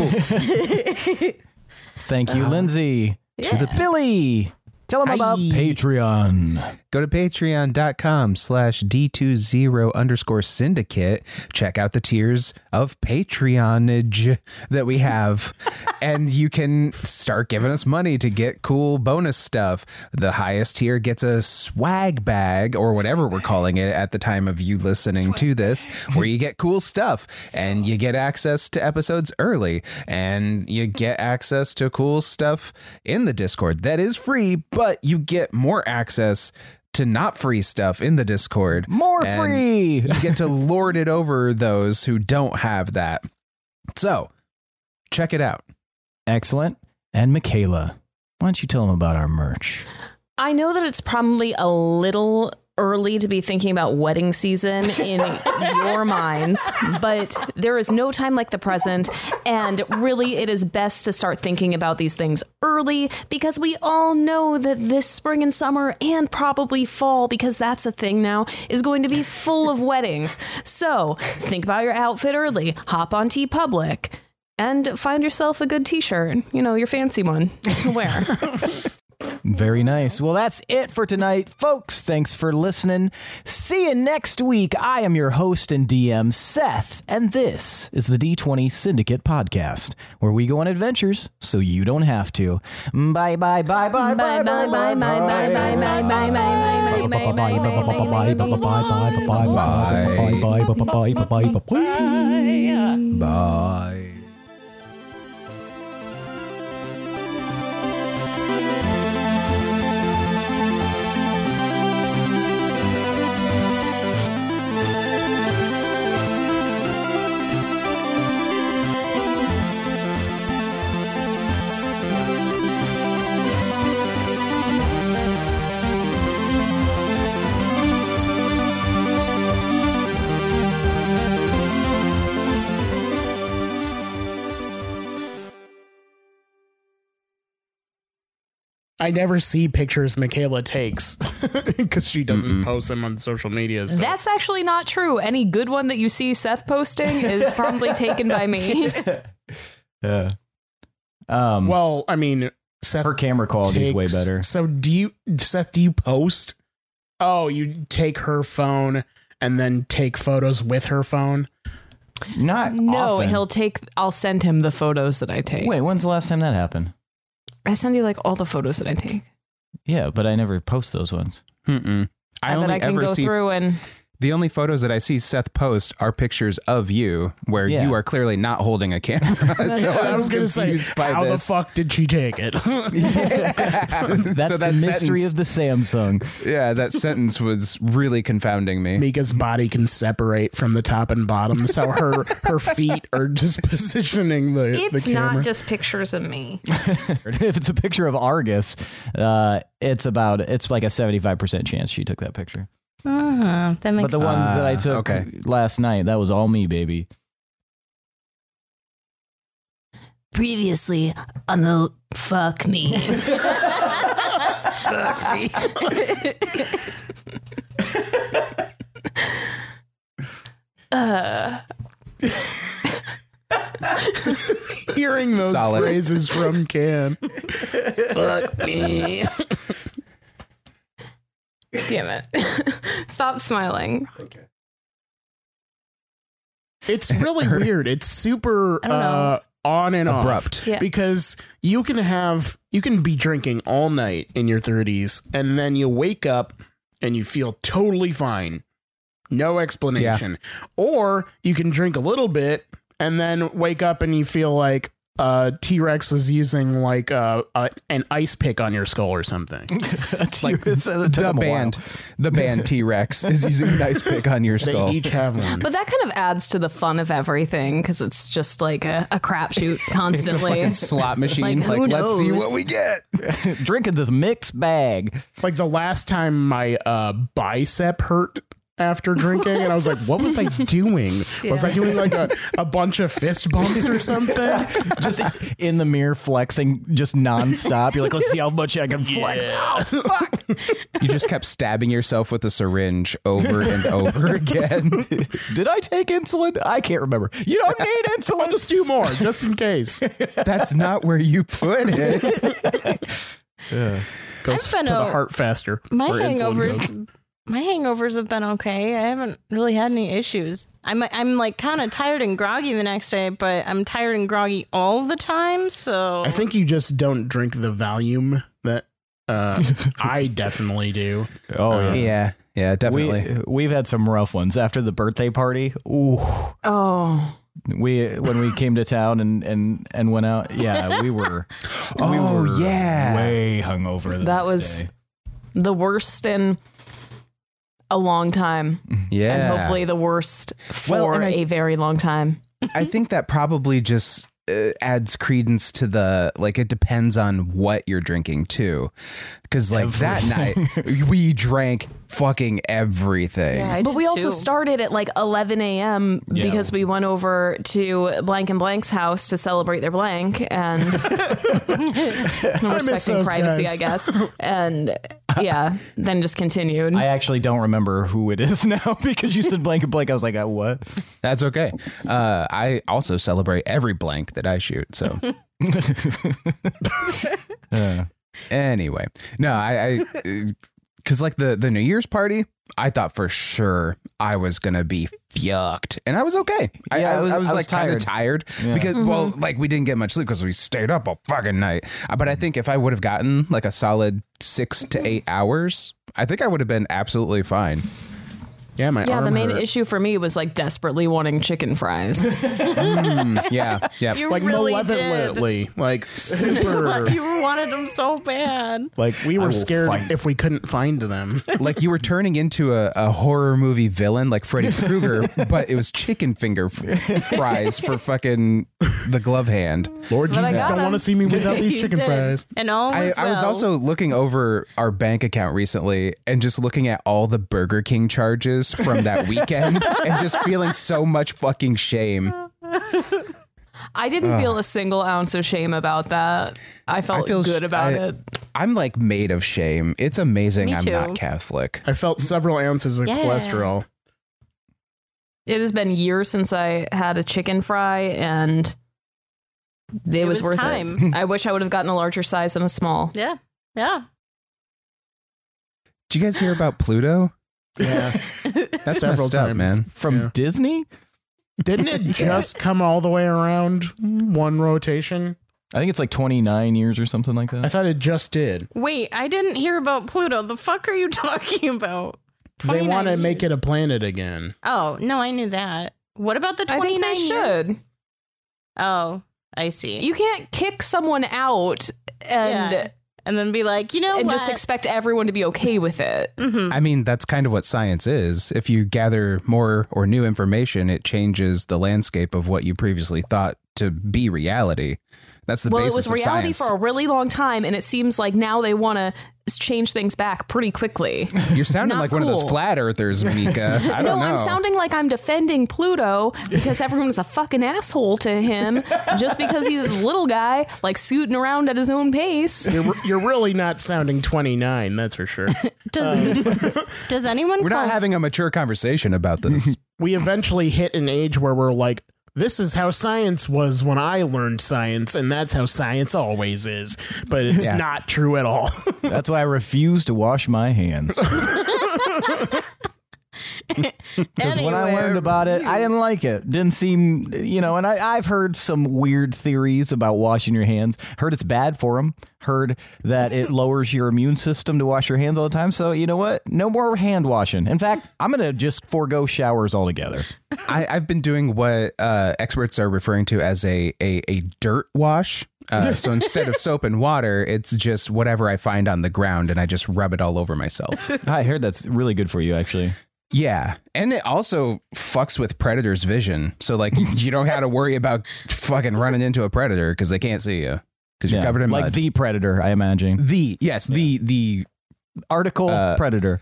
people. Thank you, Lindsey. To the Billy. Tell them about Patreon. Go to patreon.com slash D20 underscore syndicate. Check out the tiers of Patreonage that we have. and you can start giving us money to get cool bonus stuff. The highest tier gets a swag bag or whatever we're calling it at the time of you listening to this, where you get cool stuff and you get access to episodes early and you get access to cool stuff in the Discord that is free, but you get more access to not free stuff in the Discord. More free. you get to lord it over those who don't have that. So, check it out. Excellent. And Michaela, why don't you tell them about our merch? I know that it's probably a little early to be thinking about wedding season in your minds, but there is no time like the present. And really, it is best to start thinking about these things early because we all know that this spring and summer and probably fall, because that's a thing now, is going to be full of weddings. So think about your outfit early, hop on TeePublic. And find yourself a good t shirt, you know, your fancy one to wear. Very nice. Well, that's it for tonight, folks. Thanks for listening. See you next week. I am your host and DM, Seth, and this is the D20 Syndicate Podcast, where we go on adventures so you don't have to. Bye, bye, bye, bye, bye, bye, bye, bye, bye, bye, bye, bye, bye, bye, bye, bye, bye, I never see pictures Michaela takes because she doesn't post them on social media. So. That's actually not true. Any good one that you see Seth posting is probably taken by me. Yeah. Um, well, I mean, Seth her camera quality is way better. So do you, Seth? Do you post? Oh, you take her phone and then take photos with her phone. Not No, often. he'll take. I'll send him the photos that I take. Wait, when's the last time that happened? I send you like all the photos that I take. Yeah, but I never post those ones. Mm-mm. I, I, bet only I can ever go see through and the only photos that I see Seth post are pictures of you where Yeah. you are clearly not holding a camera. so I I'm was gonna say, confused by how this. the fuck did she take it? That's so the that mystery sentence, of the Samsung. yeah, that sentence was really confounding me. Mika's body can separate from the top and bottom, so her her feet are just positioning the it's the camera. not just pictures of me. if it's a picture of Argus, uh, it's about it's like a seventy five percent chance she took that picture. Uh, that makes But the ones that I Ah, took okay. last night, that was all me, baby. Previously on the fuck me. Uh, hearing those Solid. phrases from Kan. fuck me. damn it! Stop smiling. It's really weird. It's super I don't know. uh, on and Abrupt. off. Yeah. Because you can have you can be drinking all night in your 30s and then you wake up and you feel totally fine. No explanation. Or you can drink a little bit and then wake up and you feel like uh, T-Rex was using like uh, uh, an ice pick on your skull or something. Like the band, the band T Rex is using an ice pick on your skull. They skull. each have one. But that kind of adds to the fun of everything because it's just like a, a crapshoot constantly. Slot machine. Like, Like, let's see what we get. Drinking this mixed bag. like the last time my uh, bicep hurt after drinking, and I was like, "What was I doing? Was I doing like a, a bunch of fist bumps or something?" just in the mirror flexing just nonstop. You're like, let's see how much I can flex. Oh, fuck. You just kept stabbing yourself with a syringe over and over again. Did I take insulin? I can't remember. You don't need I'll insulin. just do more, just in case. That's not where you put it. Yeah. Goes I've been to the heart faster. My or insulin goes. hangovers, my hangovers have been okay. I haven't really had any issues. I'm I'm like kind of tired and groggy the next day, but I'm tired and groggy all the time. So I think you just don't drink the Valium that uh, I definitely do. Oh yeah. yeah, yeah, definitely. We we've had some rough ones after the birthday party. Ooh, Oh, we when we came to town and and and went out. Yeah, we were. we Oh, were yeah. way hungover. The That next was- day. the worst in a long time, yeah. and hopefully the worst for Well, I- a very long time. I think that probably just uh, adds credence to the like it depends on what you're drinking too because like that night we drank fucking everything Yeah, But did we also started at like 11 a.m. Yeah. because we went over to Blank and Blank's house to celebrate their blank and respecting privacy, guys. I guess. And yeah, then just continued. I actually don't remember who it is now because you said blank and blank. I was like, uh, what? that's okay uh i also celebrate every blank that i shoot so anyway no i i because like the the new year's party i thought for sure i was gonna be fucked and i was okay. I, Yeah, I, I was- I was I was like kind of tired. tired Yeah. because well like we didn't get much sleep because we stayed up all fucking night. Uh, but i think if i would have gotten like a solid six to eight hours i think i would have been absolutely fine Yeah, my yeah, arm the main hurt. issue for me was like desperately wanting chicken fries. Mm, yeah yeah you like really did. malevolently, like super. you wanted them so bad. like we were scared fight. if we couldn't find them. like you were turning into a, a horror movie villain like Freddy Krueger, but it was chicken finger fries for fucking the glove hand. Lord But I Jesus, don't want to see me without these chicken did. fries. And all I, was I was also looking over our bank account recently and just looking at all the Burger King charges from that weekend and just feeling so much fucking shame. I didn't feel a single ounce of shame about that. I felt feel good sh- about I- it. I'm like made of shame. It's amazing Me I'm too. not Catholic. I felt several ounces of Yeah. cholesterol. It has been years since I had a chicken fry, and it, It was, was worth time. it. I wish I would have gotten a larger size than a small. yeah, yeah. Did you guys hear about Pluto? Yeah, That's Several messed up, times. man. From Yeah. Disney? didn't it just come all the way around one rotation? I think it's like 29 years or something like that. I thought it just did. Wait, I didn't hear about Pluto. The fuck are you talking about? They want to make it a planet again. Oh no, I knew that. What about the I twenty think nine they years? should. Oh, I see. You can't kick someone out and Yeah. And then be like, you know and what? just expect everyone to be okay with it. Mhm. I mean, that's kind of what science is. If you gather more or new information, it changes the landscape of what you previously thought to be reality. That's the well, it was reality science. for a really long time, and it seems like now they want to change things back pretty quickly. You're sounding Not like one of those flat earthers, Mika. I no, don't know. I'm sounding like I'm defending Pluto because everyone's a fucking asshole to him just because he's a little guy, like scooting around at his own pace. You're, you're really not sounding 29, that's for sure. Does uh, Does anyone? We're not having a mature conversation about this. we eventually hit an age where we're like, this is how science was when I learned science, and that's how science always is. But it's Yeah. not true at all. That's why I refuse to wash my hands. Because when I learned about it, I didn't like it. Didn't seem, you know, and I, I've heard some weird theories about washing your hands. Heard it's bad for them. Heard that it lowers your immune system to wash your hands all the time. So, you know what? No more hand washing. In fact, I'm going to just forego showers altogether. I, I've been doing what uh, experts are referring to as a a, a dirt wash. Uh, so instead of soap and water, it's just whatever I find on the ground, and I just rub it all over myself. I heard that's really good for you, actually. Yeah, and it also fucks with predators' vision. So like, you don't have to worry about fucking running into a predator because they can't see you because you're Yeah. covered in like mud. the predator, I imagine. The yes, the the Article Uh, predator.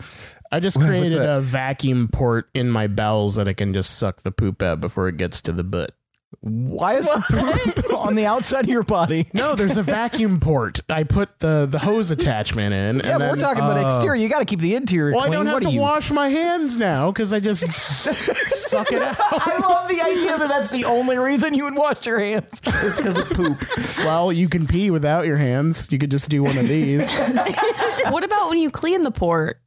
I just created a vacuum port in my bowels that I can just suck the poop out before it gets to the butt. Why is the poop on the outside of your body? No, there's a vacuum port. I put the the hose attachment in. Yeah, and but we're then- talking about Oh. exterior. You got to keep the interior Well, I don't have what to you? wash my hands now because I just suck it out. I love the idea that that's the only reason you would wash your hands is because of poop. Well, you can pee without your hands. You could just do one of these. what about when you clean the port?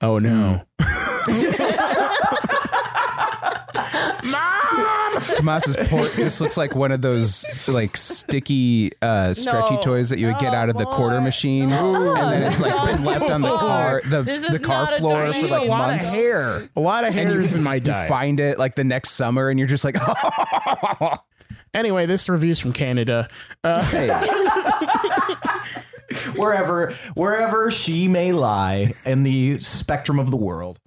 Oh no. Tomas's port just looks like one of those like sticky uh, stretchy No. toys that you would get out of the quarter machine, and then it's like been left on the car the, This the car not a floor dream. for like a lot months. of hair. A lot of And you, hairs in my you diet. find it like the next summer, and you're just like, Anyway, this review's from Canada. Uh, Wherever, wherever she may lie in the spectrum of the world.